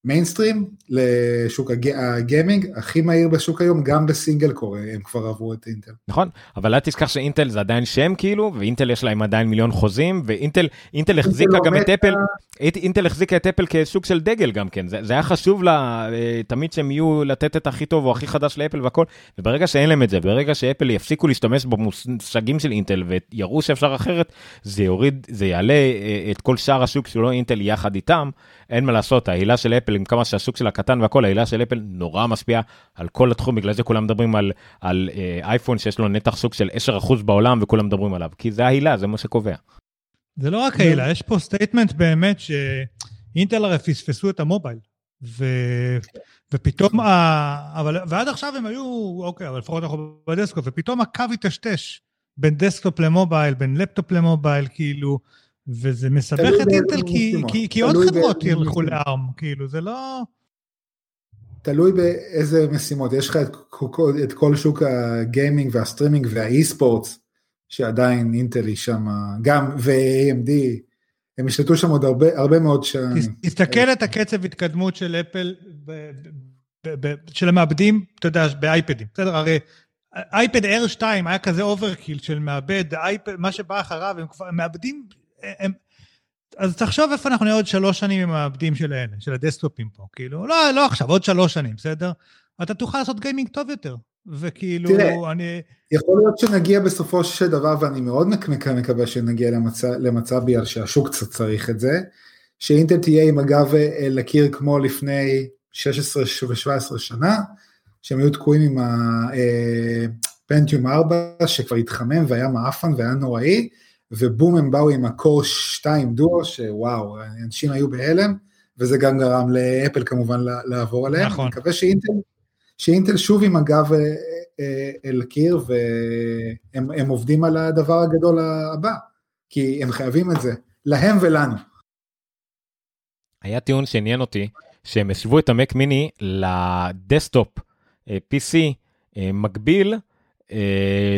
mainstream לשוק הגיימינג הכי מהיר בשוק היום גם ב single core הם כבר עברו את אינטל. נכון אבל אל תשכח שאינטל זה עדיין שם כאילו ואינטל יש להם עדיין מיליון חוזים ואינטל אינטל החזיקה גם את אפל אינטל החזיקה את אפל כסוג של דגל גם כן זה, זה היה חשוב לה אה, תמיד שהם יהיו לתת את הכי טוב או הכי חדש לאפל והכל וברגע שאין להם את זה ברגע שאפל יפסיקו להשתמש במושגים של אינטל ויראו שאפשר אחרת זה יוריד זה יעלה אה, את כל שאר השוק שלא אינטל יחד איתם אין מה לעשות ההילה של אפל עם כמה שהשוק שלה קטן והכל ההילה של אפל נורא משפיעה על כל התחום בגלל זה כולם מדברים על על אה, אייפון שיש לו נתח שוק של 10% בעולם וכולם מדברים עליו כי זה ההילה זה מה שקובע. זה לא רק ההילה יש פה statement באמת שאינטל הרי פספסו את המובייל. ו... ופתאום, ה... אבל, ועד עכשיו הם היו, אוקיי, אבל לפחות אנחנו ב desktop, ופתאום הקו היטשטש בין desktop למובייל, בין לפטופ למובייל, כאילו, וזה מסבך את אינטל כי, כי, כי עוד חברות ילכו ל ARM, כאילו, זה לא... תלוי באיזה משימות, יש לך את, את כל שוק הגיימינג והסטרימינג וה esports, שעדיין אינטל היא שם, גם ו-AMD, הם ישלטו שם עוד הרבה, הרבה מאוד שנים. תסתכל את הקצב התקדמות של אפל, ב, ב, ב, של המעבדים, אתה יודע, באייפדים, בסדר? הרי אייפד Air 2 היה כזה overkill של מעבד, אייפד, מה שבא אחריו, הם כבר מעבדים הם... אז תחשוב איפה אנחנו נהיה עוד שלוש שנים עם המעבדים של האלה, של הדסקטופים פה, כאילו, לא, לא עכשיו, עוד שלוש שנים, בסדר? אתה תוכל לעשות גיימינג טוב יותר, וכאילו, תראה, אני... יכול להיות שנגיע בסופו של דבר, ואני מאוד מקווה שנגיע למצב, למצב בגלל שהשוק קצת צריך את זה, שאינטל תהיה עם הגב אה, לקיר כמו לפני 16 ו-17 שנה, שהם היו תקועים עם הפנטיום אה, 4, שכבר התחמם והיה מעפן והיה נוראי, ובום הם באו עם הקור 2 דואו, שוואו, אנשים היו בהלם, וזה גם גרם לאפל כמובן לעבור עליהם. נכון. אני מקווה שאינטל, שאינטל שוב עם הגב אה, אה, אל קיר, והם עובדים על הדבר הגדול הבא, כי הם חייבים את זה, להם ולנו. היה טיעון שעניין אותי, שהם השוו את המק מיני לדסטופ אה, PC מקביל,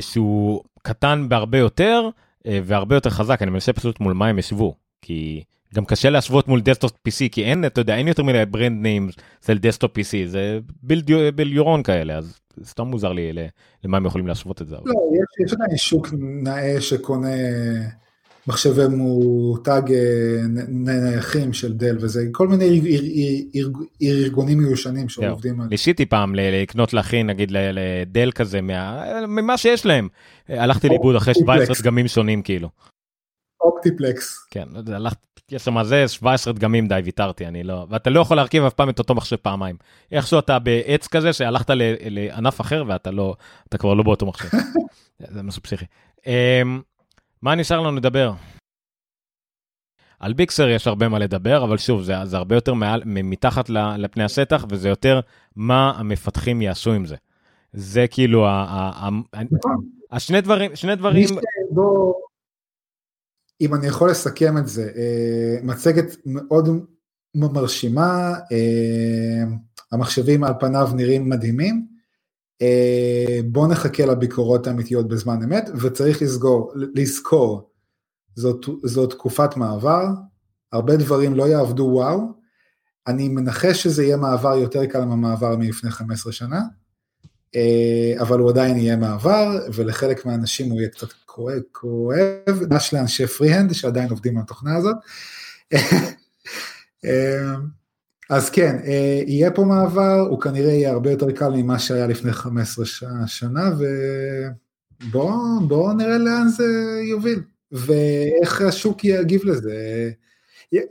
שהוא קטן בהרבה יותר, אה, והרבה יותר חזק אני מנסה פשוט מול מה הם ישוו כי גם קשה להשוות מול desktop PC כי אין אתה יודע אין יותר מדי brand name של desktop PC זה build your own כאלה אז סתם מוזר לי למה הם יכולים להשוות את זה. לא, יש עדיין שוק נאה שקונה מחשבי מותג אה, נייחים של דל וזה כל מיני ארגונים מיושנים שעובדים על... ניסיתי פעם לקנות לאחי נגיד לדל כזה ממה שיש להם הלכתי לאיבוד אחרי 17 דגמים שונים כאילו. אופטיפלקס. כן, הלכתי, יש שם זה 17 דגמים די ויתרתי אני לא ואתה לא יכול להרכיב אף פעם את אותו מחשב פעמיים איכשהו אתה בעץ כזה שהלכת לענף אחר ואתה לא אתה כבר לא באותו מחשב. זה משהו פסיכי. מה נשאר לנו לדבר? על ביקסר יש הרבה מה לדבר, אבל שוב, זה, זה הרבה יותר מעל, מתחת לפני השטח, וזה יותר מה המפתחים יעשו עם זה. זה כאילו, ה, ה, ה, נכון. השני דברים, שני דברים... בוא, אם אני יכול לסכם את זה, אה, מצגת מאוד מרשימה, אה, המחשבים על פניו נראים מדהימים, בוא נחכה לביקורות האמיתיות בזמן אמת, וצריך לסגור, לזכור, זאת, זאת תקופת מעבר, הרבה דברים לא יעבדו וואו, אני מנחש שזה יהיה מעבר יותר קל מהמעבר מלפני 15 שנה, אה, אבל הוא עדיין יהיה מעבר, ולחלק מהאנשים הוא יהיה קצת כואב, כואב, דש לאנשי פרי-הנד שעדיין עובדים על התוכנה הזאת. אז כן, אה, יהיה פה מעבר, הוא כנראה יהיה הרבה יותר קל ממה שהיה לפני 15 שנה, ובואו נראה לאן זה יוביל, ואיך השוק יגיב לזה.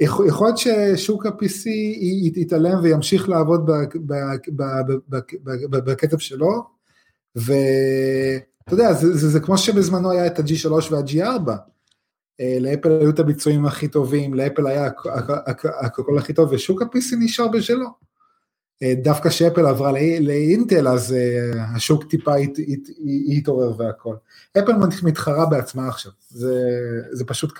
יכול להיות ששוק ה-PC יתעלם וימשיך לעבוד בקצב שלו, ואתה יודע, זה, זה, זה כמו שבזמנו היה את ה-G3 וה-G4, אה, לאפל היו את הביצועים הכי טובים, לאפל היה הכל הכי טוב, ושוק ה-PC נשאר בשלו. אה, דווקא כשאפל עברה לאינטל, אז אה, השוק טיפה התעורר והכל. אפל מתחרה בעצמה עכשיו, זה, זה פשוט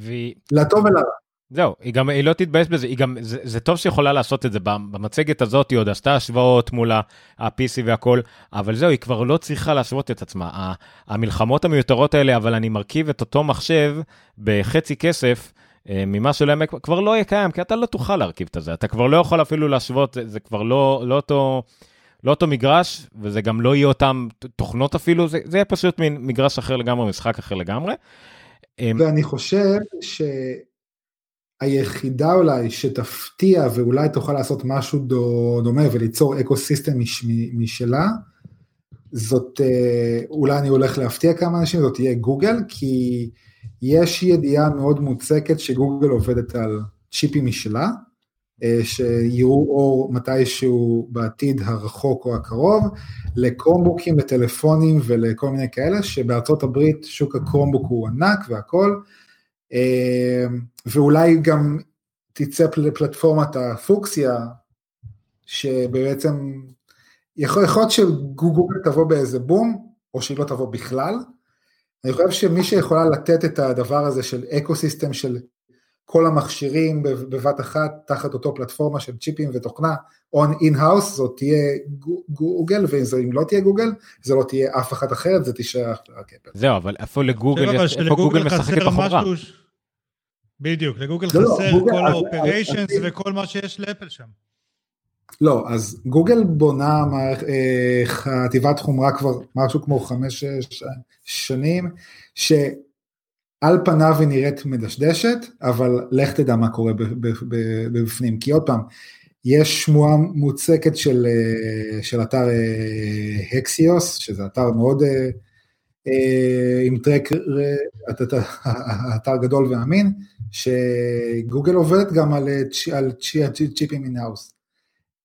ו- לטוב ולרע. זהו, היא גם, היא לא תתבאס בזה, היא גם, זה, זה טוב שיכולה לעשות את זה, במצגת הזאת היא עוד עשתה השוואות מול ה-PC והכל, אבל זהו, היא כבר לא צריכה להשוות את עצמה. המלחמות המיותרות האלה, אבל אני מרכיב את אותו מחשב בחצי כסף, אה, ממה שלא יהיה, כבר לא יהיה קיים, כי אתה לא תוכל להרכיב את זה, אתה כבר לא יכול אפילו להשוות, זה, זה כבר לא, לא אותו... לא אותו מגרש, וזה גם לא יהיה אותם תוכנות אפילו, זה, זה יהיה פשוט מין מגרש אחר לגמרי, משחק אחר לגמרי. ואני חושב שהיחידה אולי שתפתיע ואולי תוכל לעשות משהו דומה וליצור אקו סיסטם מש, משלה, זאת, אה, אולי אני הולך להפתיע כמה אנשים, זאת תהיה גוגל, כי יש ידיעה מאוד מוצקת שגוגל עובדת על צ'יפים משלה, אה, שיראו אור מתישהו בעתיד הרחוק או הקרוב, לקרומבוקים, לטלפונים ולכל מיני כאלה, שבארצות הברית שוק הקרומבוק הוא ענק והכל, ואולי גם תצא לפלטפורמת הפוקסיה, שבעצם, יכול להיות שגוגל תבוא באיזה בום, או שהיא לא תבוא בכלל. אני חושב שמי שיכולה לתת את הדבר הזה של אקו סיסטם של כל המכשירים בבת אחת תחת אותו פלטפורמה של צ'יפים ותוכנה on in-house, זאת תהיה גוגל, ואם לא תהיה גוגל, זה לא תהיה אף אחת אחרת, זה תישאר רק אפל. זהו, אבל איפה לגוגל, איפה גוגל משחקת בחומרה? בדיוק, לגוגל לא, לא חסר כל ה-operations וכל מה שיש לאפל שם. לא, אז גוגל בונה אה, חטיבת חומרה כבר משהו כמו חמש שנים, ש... על פניו היא נראית מדשדשת, אבל לך תדע מה קורה בפנים, כי עוד פעם, יש שמועה מוצקת של, אה, של אתר הקסיוס, אה, שזה אתר מאוד עם track, אתר גדול ואמין, שגוגל עובדת גם על, על צ'יפים in-house.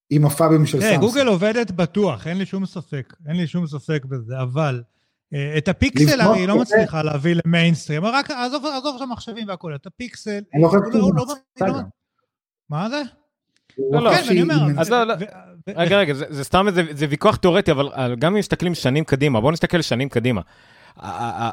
עם הפאבים של סאמסונג. גוגל עובדת בטוח, אין לי שום ספק, אין לי שום ספק בזה, אבל אה, את הפיקסל הרי היא לא מצליחה להביא למיינסטרים, רק עזוב עכשיו מחשבים והכול, את הפיקסל... אני לא חושב שזה מצליחה. מה זה? לא, לא, כן, אני אומר. אז לא, לא. רגע, רגע, זה סתם איזה, זה ויכוח תיאורטי, אבל גם אם מסתכלים שנים קדימה, בואו נסתכל שנים קדימה.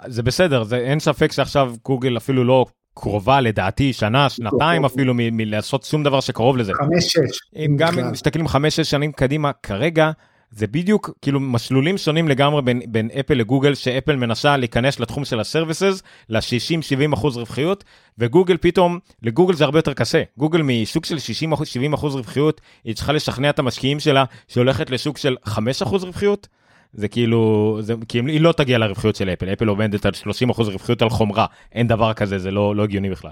זה בסדר, אין ספק שעכשיו גוגל אפילו לא קרובה לדעתי שנה, שנתיים אפילו מלעשות שום דבר שקרוב לזה. חמש, שש. אם גם מסתכלים חמש, שש שנים קדימה, כרגע זה בדיוק כאילו משלולים שונים לגמרי בין, בין אפל לגוגל, שאפל מנסה להיכנס לתחום של הסרוויסס, ל-60-70 אחוז רווחיות, וגוגל פתאום, לגוגל זה הרבה יותר קשה. גוגל משוק של 60-70 אחוז רווחיות, היא צריכה לשכנע את המשקיעים שלה שהולכת לשוק של 5 אחוז רווחיות. זה כאילו, זה, כי היא לא תגיע לרווחיות של אפל, אפל עומדת על 30 אחוז רווחיות על חומרה, אין דבר כזה, זה לא, לא הגיוני בכלל.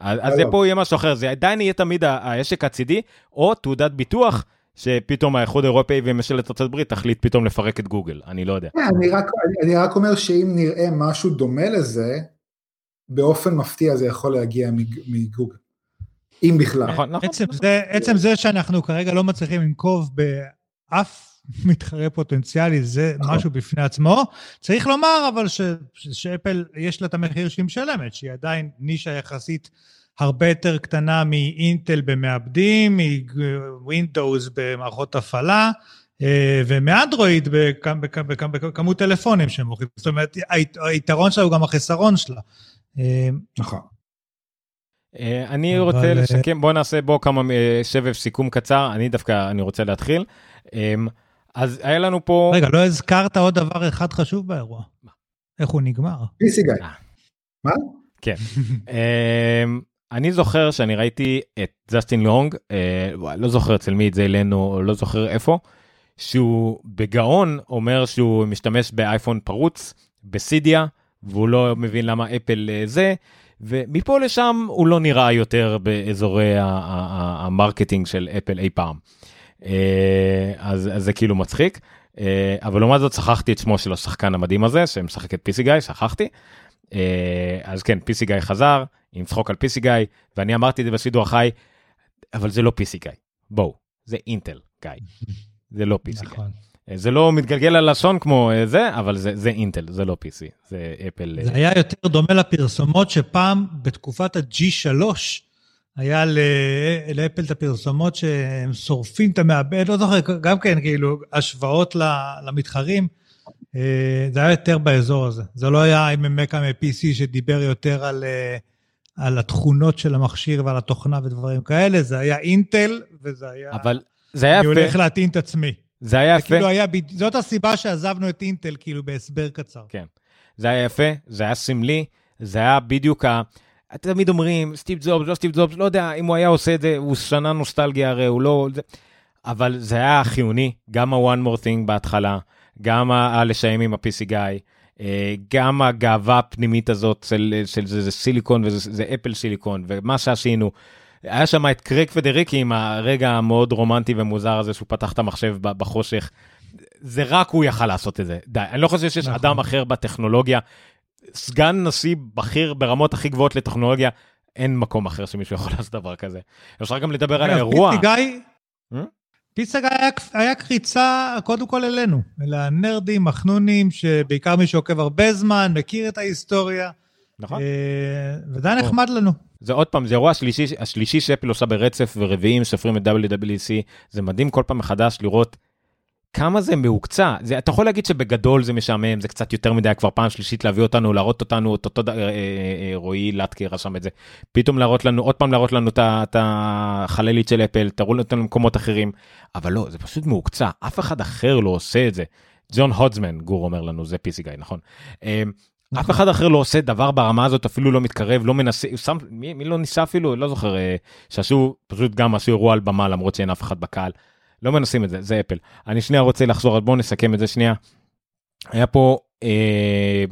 אז, אז זה פה יהיה משהו אחר, זה עדיין יהיה תמיד העשק הצידי, או תעודת ביטוח. שפתאום האיחוד האירופאי וממשלת ארצות הברית תחליט פתאום לפרק את גוגל, אני לא יודע. Yeah, כן, אני, רק, אני, אני רק אומר שאם נראה משהו דומה לזה, באופן מפתיע זה יכול להגיע מגוגל. אם בכלל. נכון, נכון. עצם זה, עצם זה שאנחנו כרגע לא מצליחים לנקוב באף מתחרה פוטנציאלי, זה נכון. משהו בפני עצמו. צריך לומר אבל ש, שאפל יש לה את המחיר שהיא משלמת, שהיא עדיין נישה יחסית הרבה יותר קטנה מאינטל במעבדים, מווינדוס במערכות הפעלה, אה, ומאנדרואיד בכמות טלפונים שהם מוכרים. זאת אומרת, היתרון שלה הוא גם החיסרון שלה. אה, נכון. אה, אני רוצה לשקם, בוא נעשה בו כמה שבב סיכום קצר, אני דווקא, אני רוצה להתחיל. אז היה לנו פה... רגע, לא הזכרת עוד דבר אחד חשוב באירוע. איך הוא נגמר? PC guy. מה? כן. אני זוכר שאני ראיתי את ג'סטין לונג, אה, לא זוכר אצל מי את זה אלינו, לא זוכר איפה, שהוא בגאון אומר שהוא משתמש באייפון פרוץ, ב Cydia, והוא לא מבין למה אפל אה, זה, ומפה לשם הוא לא נראה יותר באזורי ה marketing של אפל אי פעם. אה, אז, אז זה כאילו מצחיק. אה, אבל לעומת זאת שכחתי את שמו של השחקן המדהים הזה שמשחק את פיסי גיא, שכחתי. אה, אז כן, פיסי גיא חזר, עם צחוק על פיסי גיא, ואני אמרתי את זה בשידור החי, אבל זה לא פיסי גיא, בואו, זה אינטל גיא, זה לא פיסי גיא. נכון. זה לא מתגלגל על לשון כמו זה, אבל זה, זה אינטל, זה לא PC, זה אפל. זה היה יותר דומה לפרסומות שפעם, בתקופת ה-G3, היה לאפל את הפרסומות שהם שורפים את המעבד, לא זוכר, גם כן, כאילו, השוואות למתחרים. אה, זה היה יותר באזור הזה. זה לא היה עם מקה מ-PC שדיבר יותר על, אה, על התכונות של המכשיר ועל התוכנה ודברים כאלה, זה היה אינטל, וזה היה... אבל זה היה אני יפה, הולך להטעין את עצמי. זה היה יפה, כאילו היה, זאת הסיבה שעזבנו את אינטל, כאילו בהסבר קצר. כן. זה היה יפה, זה היה סמלי, זה היה בדיוק ה... תמיד אומרים, סטיב ג'ובס, לא סטיב ג'ובס, לא יודע, אם הוא היה עושה את זה, הוא שנה נוסטלגיה הרי, הוא לא... זה... אבל זה היה חיוני, גם ה-one more thing בהתחלה, גם הלשיים עם ה-PC גיא, אה, גם הגאווה הפנימית הזאת של, של זה, זה סיליקון וזה זה אפל סיליקון, ומה שעשינו. היה שם את קריק פדריקי עם הרגע המאוד רומנטי ומוזר הזה שהוא פתח את המחשב בחושך. זה רק הוא יכל לעשות את זה, די. אני לא חושב שיש נכון. אדם אחר בטכנולוגיה, סגן נשיא בכיר ברמות הכי גבוהות לטכנולוגיה, אין מקום אחר שמישהו יכול לעשות דבר כזה. אפשר גם לדבר על האירוע. פיצי גיא היה, היה קריצה קודם כל אלינו, אל הנרדים, החנונים, שבעיקר מי שעוקב הרבה זמן, מכיר את ההיסטוריה, נכון. אה, וזה היה נחמד לנו. זה עוד פעם, זה אירוע השלישי, השלישי שאפל עושה ברצף ורביעים סופרים את WWC, זה מדהים כל פעם מחדש לראות כמה זה מהוקצע. זה, אתה יכול להגיד שבגדול זה משעמם, זה קצת יותר מדי כבר פעם שלישית להביא אותנו, להראות אותנו את אותו, אה, אה, אה, רועי לטקי רשם את זה, פתאום להראות לנו, עוד פעם להראות לנו את החללית של אפל, תראו אותנו למקומות אחרים, אבל לא, זה פשוט מהוקצע, אף אחד אחר לא עושה את זה. ג'ון הודסמן, גור אומר לנו, זה פיסי גיא, נכון? אה, אף אחד אחר לא עושה דבר ברמה הזאת, אפילו לא מתקרב, לא מנסה, שם, מי, מי לא ניסה אפילו, לא זוכר, אה, שעשו, פשוט גם עשו אירוע על במה למרות שאין אף אחד בקהל. לא מנסים את זה, זה אפל. אני שנייה רוצה לחזור, אז בואו נסכם את זה שנייה. היה פה אה,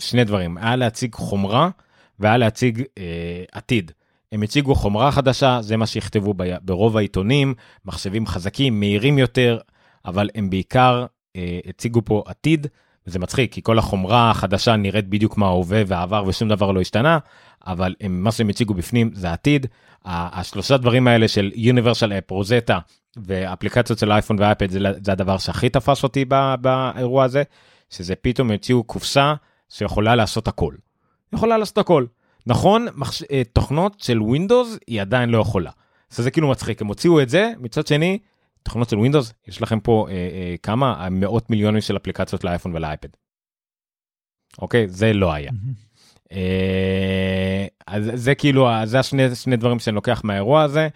שני דברים, היה להציג חומרה והיה להציג אה, עתיד. הם הציגו חומרה חדשה, זה מה שיכתבו ב, ברוב העיתונים, מחשבים חזקים, מהירים יותר, אבל הם בעיקר אה, הציגו פה עתיד, וזה מצחיק, כי כל החומרה החדשה נראית בדיוק מה ההווה והעבר ושום דבר לא השתנה, אבל הם, מה שהם הציגו בפנים זה העתיד. השלושה דברים האלה של Universal App, רוזטה ואפליקציות של אייפון ואייפד זה, זה הדבר שהכי תפס אותי ב, באירוע הזה, שזה פתאום הציעו קופסה שיכולה לעשות הכל. יכולה לעשות הכל. נכון, מחש... אה, תוכנות של Windows היא עדיין לא יכולה. זה כאילו מצחיק, הם הוציאו את זה, מצד שני, תוכנות של Windows, יש לכם פה אה, אה, כמה מאות מיליונים של אפליקציות לאייפון ולאייפד. אוקיי, זה לא היה. אה, אז זה כאילו, זה השני שני דברים שאני לוקח מהאירוע הזה.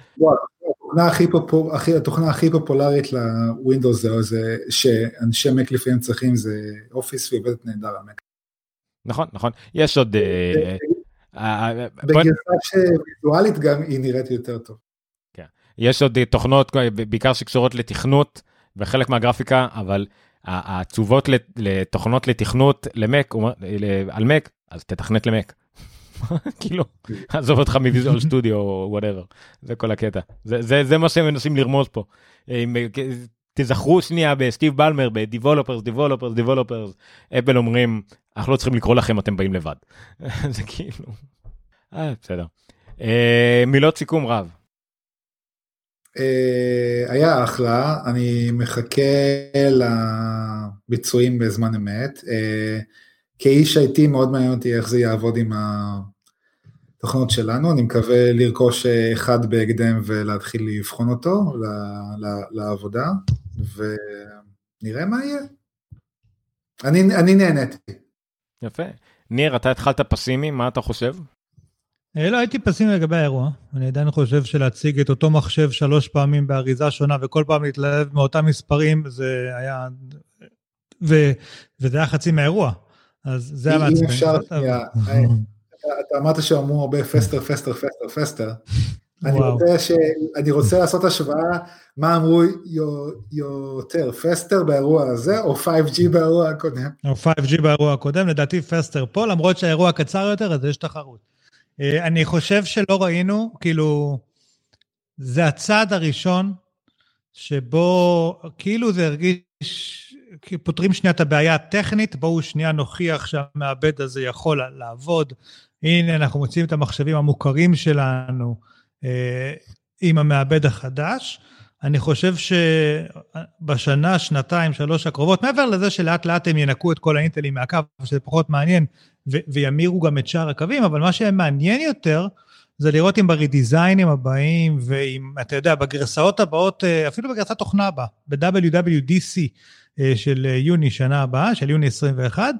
התוכנה הכי פופו- הכי- התוכנה הכי פופולרית לווינדוס זה, זה שאנשי מק לפעמים צריכים זה אופיס והיא עובדת נהדר על מק. נכון, נכון. יש עוד... אה, אה, אה, בגרסה שוויזואלית גם היא נראית יותר טוב. יש עוד אה, תוכנות, אה, בעיקר שקשורות לתכנות וחלק מהגרפיקה, אבל התשובות לת- לתוכנות לתכנות למק, אה, על מק, אז תתכנת למק. כאילו, עזוב אותך מ Visual Studio או whatever, זה כל הקטע. זה, זה, זה מה שהם מנסים לרמוז פה. תזכרו שנייה בסטיב בלמר, ב-Developers, Developers, Developers, אפל אומרים, אנחנו לא צריכים לקרוא לכם, אתם באים לבד. זה כאילו, אה, בסדר. מילות סיכום רב. אה, היה אחלה, אני מחכה לביצועים בזמן אמת. אה, כאיש IT מאוד מעניין אותי איך זה יעבוד עם התוכנות שלנו, אני מקווה לרכוש אה, אחד בהקדם ולהתחיל לבחון אותו לעבודה, ונראה מה יהיה. אני, אני נהניתי. יפה. ניר, אתה התחלת פסימי, מה אתה חושב? אה, לא, הייתי פסימי לגבי האירוע. אני עדיין חושב שלהציג את אותו מחשב שלוש פעמים באריזה שונה וכל פעם להתלהב מאותם מספרים, זה היה... ו... וזה היה חצי מהאירוע. אז זה היה אם מעצבן. אפשר, אבל- שנייה, אה, אתה, אמרת שאמרו הרבה faster, faster, faster, faster. אני. רוצה, ש... אני רוצה לעשות השוואה, מה אמרו יו- יותר, faster באירוע הזה, או 5G באירוע הקודם? או 5G באירוע הקודם, לדעתי faster פה, למרות שהאירוע קצר יותר, אז יש תחרות. אה, אני חושב שלא ראינו, כאילו, זה הצעד הראשון שבו כאילו זה הרגיש, פותרים שנייה את הבעיה הטכנית, בואו שנייה נוכיח שהמעבד הזה יכול לעבוד. הנה, אנחנו מוצאים את המחשבים המוכרים שלנו אה, עם המעבד החדש. אני חושב שבשנה, שנתיים, שלוש הקרובות, מעבר לזה שלאט לאט הם ינקו את כל האינטלים מהקו, שזה פחות מעניין, וימירו גם את שאר הקווים, אבל מה שמעניין יותר, זה לראות אם ברידיזיינים הבאים, ואם, אתה יודע, בגרסאות הבאות, אה, אפילו בגרסת תוכנה הבאה, ב-WWDC אה, של אה, יוני שנה הבאה, של יוני 21,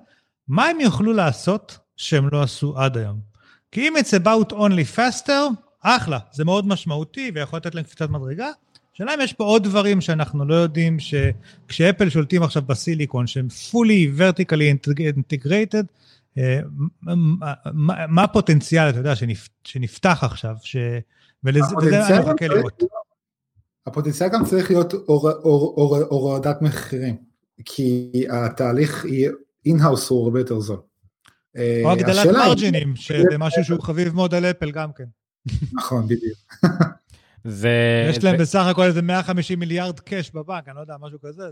מה הם יוכלו לעשות שהם לא עשו עד היום? כי אם it's about only faster, אחלה, זה מאוד משמעותי ויכול לתת להם קפיצת מדרגה. השאלה אם יש פה עוד דברים שאנחנו לא יודעים, שכשאפל שולטים עכשיו בסיליקון, שהם fully vertically integrated, אה, מה הפוטנציאל, אתה יודע, שנפתח עכשיו, ש... ולזה אני מחכה לראות. הפוטנציאל גם צריך להיות הורדת מחירים, כי התהליך in-house הוא הרבה יותר זול. או הגדלת מרג'ינים, שזה משהו שהוא חביב מאוד על אפל גם כן. נכון, בדיוק. זה... יש להם בסך הכל איזה 150 מיליארד cash בבנק, אני לא יודע, משהו כזה.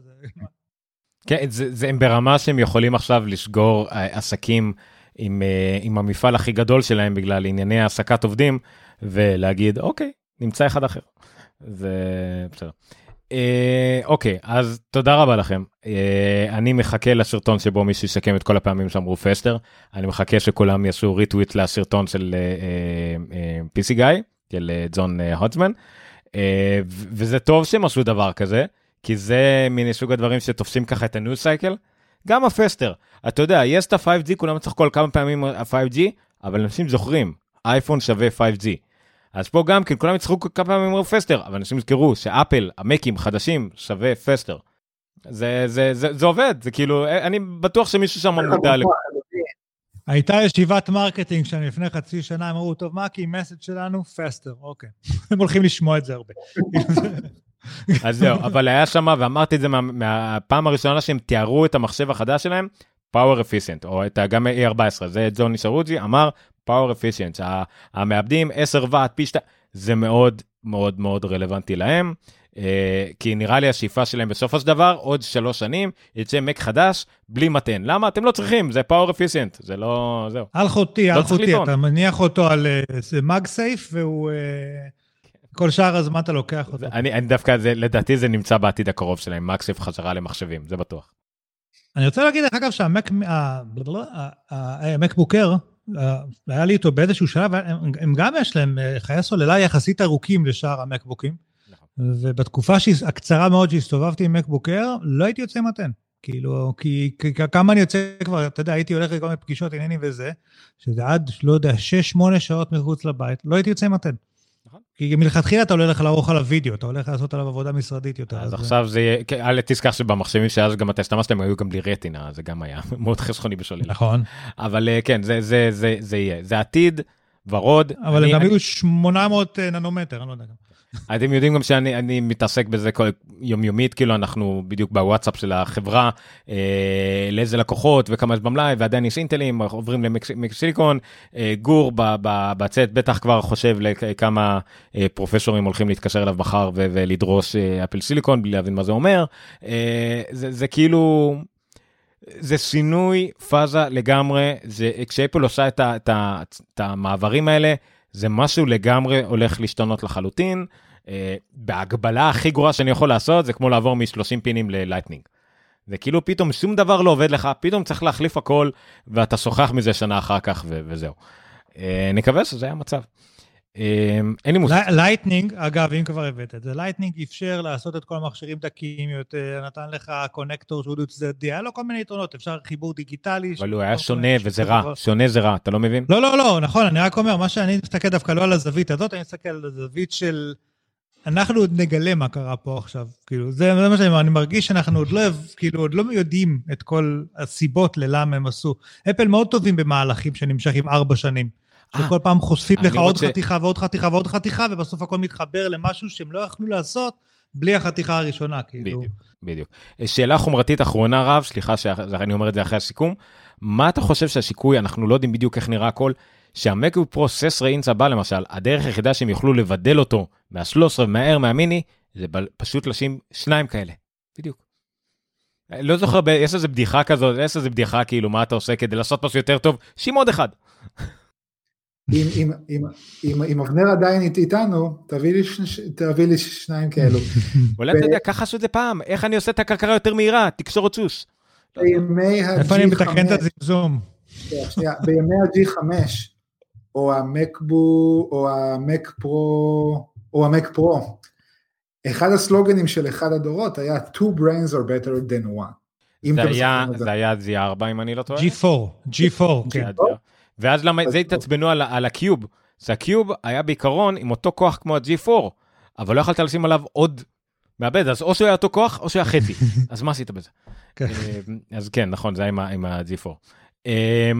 כן, זה, זה, הם ברמה שהם יכולים עכשיו לסגור אה, עסקים עם, אה, עם המפעל הכי גדול שלהם בגלל ענייני העסקת עובדים, ולהגיד, אוקיי, נמצא אחד אחר. זה בסדר. אה, אוקיי, אז תודה רבה לכם. אה, אני מחכה לסרטון שבו מישהו יסכם את כל הפעמים שאמרו פסטר. אני מחכה שכולם יעשו ריטוויט לסרטון של אה, אה, פיסי גיא, של אה, ג'ון אה. אה, וזה טוב שהם עשו דבר כזה, כי זה מין סוג הדברים שתופסים ככה את ה news cycle. גם ה faster, אתה יודע, יש את ה-5G, כולם צחקו על כמה פעמים ה-5G, אבל אנשים זוכרים, אייפון שווה 5G. אז פה גם כן, כולם יצחקו כמה פעמים אמרו faster, אבל אנשים יזכרו שאפל, המקים חדשים, שווה faster. זה, זה, זה, זה עובד, זה כאילו, אני בטוח שמישהו שם מודע לזה. הייתה ישיבת marketing שאני לפני חצי שנה, הם אמרו, טוב, מה key message שלנו? faster, אוקיי. הם הולכים לשמוע את זה הרבה. אז זהו, אבל היה שם, ואמרתי את זה מה, מהפעם הראשונה שהם תיארו את המחשב החדש שלהם, פאוור אפיסיאנט, או את גם A14, זה ג'וני שרוג'י אמר פאוור אפיסיאנט, המעבדים 10 ואט פי 2, זה מאוד מאוד מאוד רלוונטי להם. Uh, כי נראה לי השאיפה שלהם בסופו של דבר עוד שלוש שנים יצא מק חדש בלי מתן למה אתם לא צריכים זה פאוור אפיסיאנט זה לא זהו. אלחוטי לא אלחוטי אתה מניח אותו על מאג uh, סייף והוא uh, כל שאר הזמן אתה לוקח אותו. אני, אני דווקא זה לדעתי זה נמצא בעתיד הקרוב שלהם סייף חזרה למחשבים זה בטוח. אני רוצה להגיד לך אגב שהמקבוקר היה לי איתו באיזשהו שלב, הם, הם גם יש להם אה, חיי סוללה יחסית ארוכים לשאר המקבוקים. נכון. ובתקופה הקצרה מאוד שהסתובבתי עם מקבוקר, לא הייתי יוצא מתן. כאילו, כי, כי כמה אני יוצא כבר, אתה יודע, הייתי הולך לכל מיני פגישות, עניינים וזה, שזה עד, לא יודע, 6-8 שעות מחוץ לבית, לא הייתי יוצא מתן. כי מלכתחילה אתה הולך לערוך עליו וידאו, אתה הולך לעשות עליו עבודה משרדית יותר. אז עכשיו זה יהיה, כן, אל תזכר שבמחשבים שאז גם אתה השתמשתם היו גם בלי רטינה, זה גם היה מאוד חסכוני בשולים. נכון. אבל אה, כן, זה יהיה, זה עתיד ורוד. אבל הם גם היו 800 אה, ננומטר, אני לא יודע. אתם יודעים גם שאני מתעסק בזה כל יומיומית, כאילו אנחנו בדיוק בוואטסאפ של החברה, אה, לאיזה לקוחות וכמה יש במלאי, ועדיין יש אינטלים, עוברים למקסיליקון, אה, גור בצאת בטח כבר חושב לכמה אה, פרופסורים הולכים להתקשר אליו מחר ולדרוש אה, אפל סיליקון בלי להבין מה זה אומר. אה, זה, זה כאילו... זה שינוי פאזה לגמרי, זה כשאפל עושה את, ה, את, את המעברים האלה, זה משהו לגמרי הולך להשתנות לחלוטין. Uh, בהגבלה הכי גרועה שאני יכול לעשות זה כמו לעבור מ-30 פינים ל Lightning. זה כאילו פתאום שום דבר לא עובד לך, פתאום צריך להחליף הכל ואתה שוכח מזה שנה אחר כך ו- וזהו. אה, נקווה שזה המצב. אמ, אין לי מושג. Lightning, אגב, אם כבר הבאת את זה, לייטנינג אפשר לעשות את כל המכשירים דקיים יותר, נתן לך connector שהוא דו צדדי, היה לו כל מיני יתרונות, אפשר חיבור דיגיטלי. אבל הוא היה שונה וזה רע, שונה זה רע, אתה לא מבין? לא, לא, לא, נכון, אני רק אומר, מה שאני מסתכל דווקא לא על הזווית הזאת, אני מסתכל על הזווית של... אנחנו עוד נגלה מה קרה פה עכשיו, כאילו, זה, זה מה שאני אומר, אני מרגיש שאנחנו עוד לא, כאילו, עוד לא יודעים את כל הסיבות ללמה הם עשו. אפל מאוד טובים במהלכים שנמשכים ארבע שנים. וכל פעם חושפים לך עוד חתיכה ועוד חתיכה ועוד חתיכה, ובסוף הכל מתחבר למשהו שהם לא יכלו לעשות בלי החתיכה הראשונה, כאילו. בדיוק, בדיוק. שאלה חומרתית אחרונה, רב, סליחה שאני אומר את זה אחרי הסיכום. מה אתה חושב שהשיקוי, אנחנו לא יודעים בדיוק איך נראה הכל, שהמקו פרו 16 אינץ הבא למשל, הדרך היחידה שהם יוכלו לבדל אותו מה-13 ומהר מהמיני, זה פשוט לשים שניים כאלה. בדיוק. לא זוכר, יש איזה בדיחה כזאת, יש איזה בדיחה כאילו, מה אתה עושה כדי לעשות משהו יותר טוב? שים עוד אחד. אם אבנר עדיין איתנו, תביא לי שניים כאלו. אולי אתה יודע, ככה עשו את זה פעם, איך אני עושה את הכרכרה יותר מהירה, תקשור עוד סוס. בימי ה-G5, איפה אני מתקן את הזמזום? בימי ה-G5, או המקבו, או המק פרו, או המק פרו, אחד הסלוגנים של אחד הדורות היה two brains are better than one. זה היה Z4 אם אני לא טועה? G4, G4, כן. ואז למה, זה. התעצבנו על, על הקיוב. זה הקיוב היה בעיקרון עם אותו כוח כמו ה-G4, אבל לא יכולת לשים עליו עוד מעבד, אז או שהוא היה אותו כוח או שהוא היה חצי. אז מה עשית בזה? כן. אה, אז כן, נכון, זה היה עם ה- עם ה-G4. אה,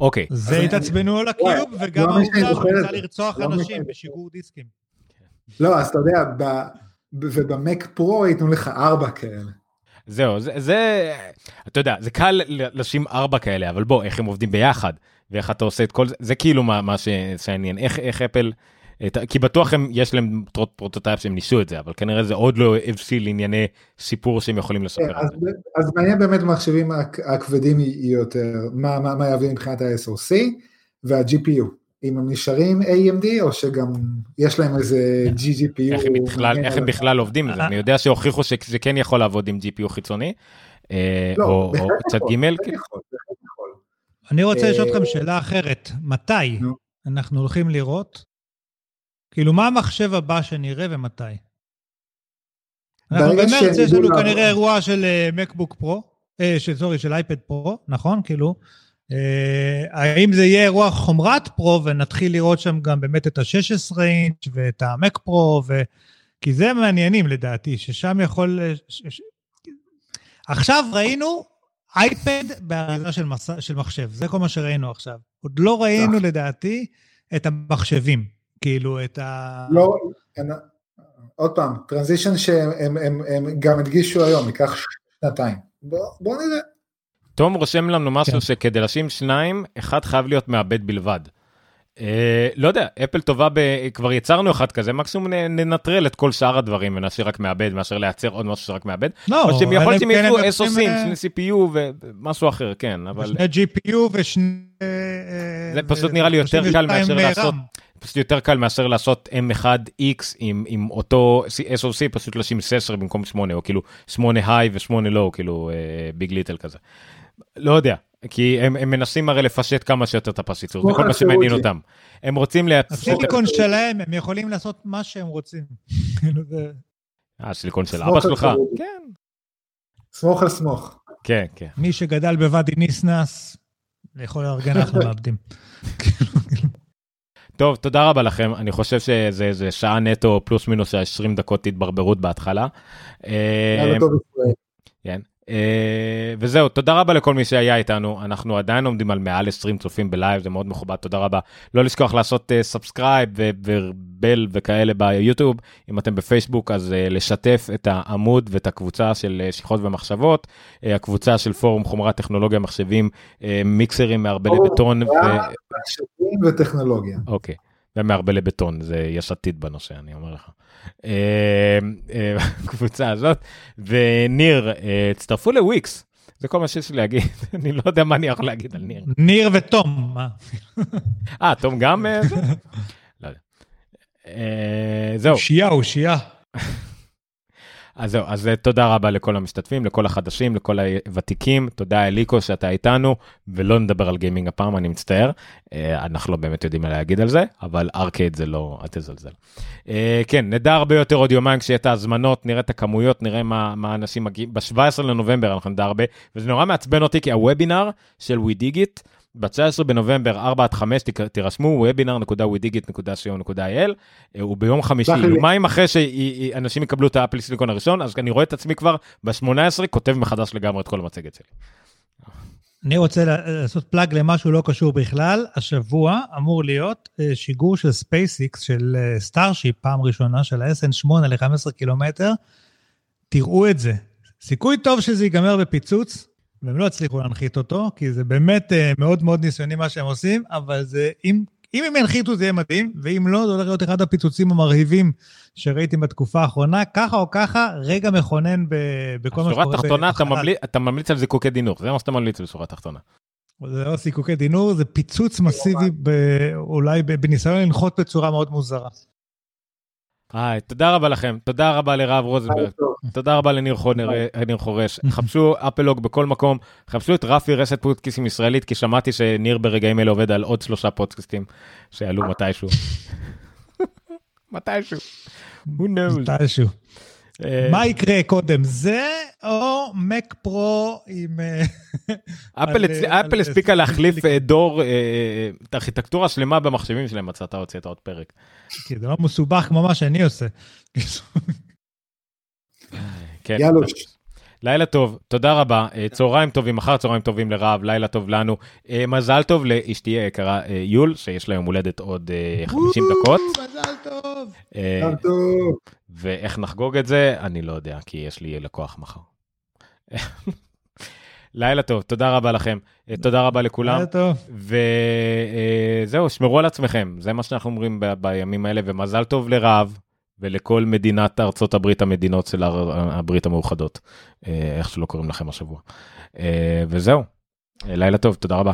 אוקיי, זה התעצבנו על הקיוב, וגם לא זוכר שהוא את ניסה זה. לרצוח לא אנשים בשיגור דיסקים. לא, אז אתה יודע, ובמק פרו ייתנו לך ארבע כאלה. זהו, זה, זה, אתה יודע, זה קל ל- לשים ארבע כאלה, אבל בוא, איך הם עובדים ביחד, ואיך אתה עושה את כל זה, זה כאילו מה, מה ש- שעניין, איך, איך אפל, את, כי בטוח הם, יש להם pro- prototype שהם ניסו את זה, אבל כנראה זה עוד לא הבשיל ענייני סיפור שהם יכולים כן, לספר. אז. אז מעניין באמת מחשבים הכ- הכבדים יותר, מה, מה, מה יביא מבחינת ה-SOC וה-GPU. אם הם נשארים AMD או שגם יש להם איזה eGPU. איך הם בכלל, איך הם בכלל עובדים עם זה, אני יודע שהוכיחו שזה כן יכול לעבוד עם GPU חיצוני, אה, לא, או או צד יכול, ג', בהחלט כאילו. יכול, בהחלט יכול. אני רוצה לשאול אה, אתכם שאלה אחרת. מתי נו. אנחנו הולכים לראות? כאילו, מה המחשב הבא שנראה ומתי? אנחנו במרץ, יש לנו. כנראה אירוע של מקבוק פרו, של סורי, של אייפד פרו, נכון? כאילו, אה, האם זה יהיה אירוע חומרת פרו ונתחיל לראות שם גם באמת את ה-16 אינץ' ואת המק פרו, ו... כי זה מעניינים לדעתי, ששם יכול... ש- ש- עכשיו ראינו אייפד באריזה של, מס... של מחשב, זה כל מה שראינו עכשיו. עוד לא ראינו נכון. לדעתי את המחשבים, כאילו את ה... לא, אין- עוד פעם, טרנזישן שהם הם, הם, הם גם הדגישו היום, ייקח שנתיים. בוא, בוא נראה. תום רושם לנו משהו כן. שכדי לשים שניים, אחד חייב להיות מעבד בלבד. אה, לא יודע, אפל טובה, ב... כבר יצרנו אחד כזה, מקסימום ננטרל את כל שאר הדברים ונשאיר רק מעבד, מאשר לייצר עוד משהו שרק מעבד. לא, או שהם יכול אם שהם כן יצאו SOCים, אה, שני CPU ומשהו אחר, כן, אבל שני GPU ושני... אה, זה פשוט נראה לי יותר קל 32 מאשר. לעשות- פשוט יותר קל מאשר לעשות M1X עם, עם אותו SOC, פשוט לשים 16 במקום 8, או כאילו 8 היי ו8 לואו, כאילו ביג ליטל כזה. לא יודע, כי הם, הם מנסים הרי לפשט כמה שיותר את הפסיצור, זה כל מה שמעניין. אותם. הם רוצים לייצר... הסיליקון שלהם, הם יכולים לעשות מה שהם רוצים. כאילו. אה, סיליקון של אבא שלך? כן, סמוך על סמוך. כן, כן. מי שגדל בוואדי ניסנס, יכול לארגן אחלה מעבדים. טוב, תודה רבה לכם, אני חושב שזה זה שעה נטו פלוס מינוס 20 דקות התברברות בהתחלה. אה, יאללה טוב ישראל. כן. אה, וזהו, תודה רבה לכל מי שהיה איתנו, אנחנו עדיין עומדים על מעל 20 צופים ב live, זה מאוד מכובד, תודה רבה. לא לשכוח לעשות subscribe ו bell וכאלה ביוטיוב, אם אתם בפייסבוק אז אה, לשתף את העמוד ואת הקבוצה של אה, שיחות ומחשבות, אה, הקבוצה של פורום חומרת טכנולוגיה מחשבים, אה, מיקסרים מערבלי בטון, ו... מחשבים וטכנולוגיה. אוקיי, ומערבלי בטון, זה יש עתיד בנושא, אני אומר לך. אה, אה, הקבוצה הזאת, וניר, אה, הצטרפו לוויקס, זה כל מה שיש לי להגיד, אני לא יודע מה אני יכול להגיד על ניר. ניר ותום, מה? אה, תום גם? לא יודע. זהו, אושייה, אושייה. אז זהו, אז אה, תודה רבה לכל המשתתפים, לכל החדשים, לכל הוותיקים, תודה אליקו שאתה איתנו, ולא נדבר על גיימינג הפעם, אני מצטער, אה, אנחנו לא באמת יודעים מה להגיד על זה, אבל ארקייד זה לא, אל תזלזל. אה, כן, נדע הרבה יותר עוד יומיים כשיהיה את ההזמנות, נראה את הכמויות, נראה מה, מה אנשים מגיעים, ב-17 לנובמבר אנחנו נדע הרבה, וזה נורא מעצבן אותי כי הוובינר של WeDigit, ב-19 בנובמבר 4 עד 5 תק- תירשמו webinar.wdigit.co.il אה, הוא ביום חמישי. יומיים אחרי שאנשים יקבלו את ה Apple Silicon הראשון אז אני רואה את עצמי כבר ב-18 כותב מחדש לגמרי את כל המצגת שלי. אני רוצה לעשות plug למשהו לא קשור בכלל. השבוע אמור להיות אה, שיגור של SpaceX, של אה, Starship, פעם ראשונה, של ה-SN8 ל-15 קילומטר. תראו את זה. סיכוי טוב שזה ייגמר בפיצוץ, והם לא יצליחו להנחית אותו, כי זה באמת אה, מאוד מאוד ניסיוני מה שהם עושים, אבל זה, אם, אם הם ינחיתו זה יהיה מדהים, ואם לא, זה הולך להיות אחד הפיצוצים המרהיבים שראיתי בתקופה האחרונה. ככה או ככה, רגע מכונן ב, בכל מה בשורה שקורה התחתונה אתה. ממליץ, אתה ממליץ על זיקוקי דינור זה מה שאתה ממליץ בשורה התחתונה. זה לא סיכוקי דינור, זה פיצוץ מסיבי, ב, אולי בניסיון לנחות בצורה מאוד מוזרה. היי, תודה רבה לכם תודה רבה לרב רוזנברג. תודה רבה לניר חונר, אה, ניר חורש חפשו אפלוג בכל מקום חפשו את רפי רשת פודקאסטים ישראלית כי שמעתי שניר ברגעים אלה עובד על עוד שלושה פודקאסטים שיעלו מתישהו. מתישהו. Who knows. מתישהו. אה, מה יקרה קודם, זה או מק פרו עם... אה, אפל על- אפל הספיקה להחליף אה, דור, אה, את הארכיטקטורה שלמה במחשבים שלהם, מצאת הוצאת עוד פרק. כי זה לא מסובך כמו מה שאני עושה. כן. יאלוש. לילה טוב, תודה רבה, אה, צהריים טובים, אחר צהריים טובים לרב, לילה טוב לנו. אה, מזל טוב לאשתי היקרה אה, יול, שיש לה יום הולדת עוד אה, 50 דקות. מזל טוב. אה, טוב. ואיך נחגוג את זה, אני לא יודע, כי יש לי לקוח מחר. לילה טוב, תודה רבה לכם, תודה רבה לכולם, לילה טוב. וזהו, שמרו על עצמכם, זה מה שאנחנו אומרים בימים האלה, ומזל טוב לרב ולכל מדינת ארצות הברית, המדינות של הברית המאוחדות, אה, איך שלא קוראים לכם השבוע. אה, וזהו, לילה טוב, תודה רבה.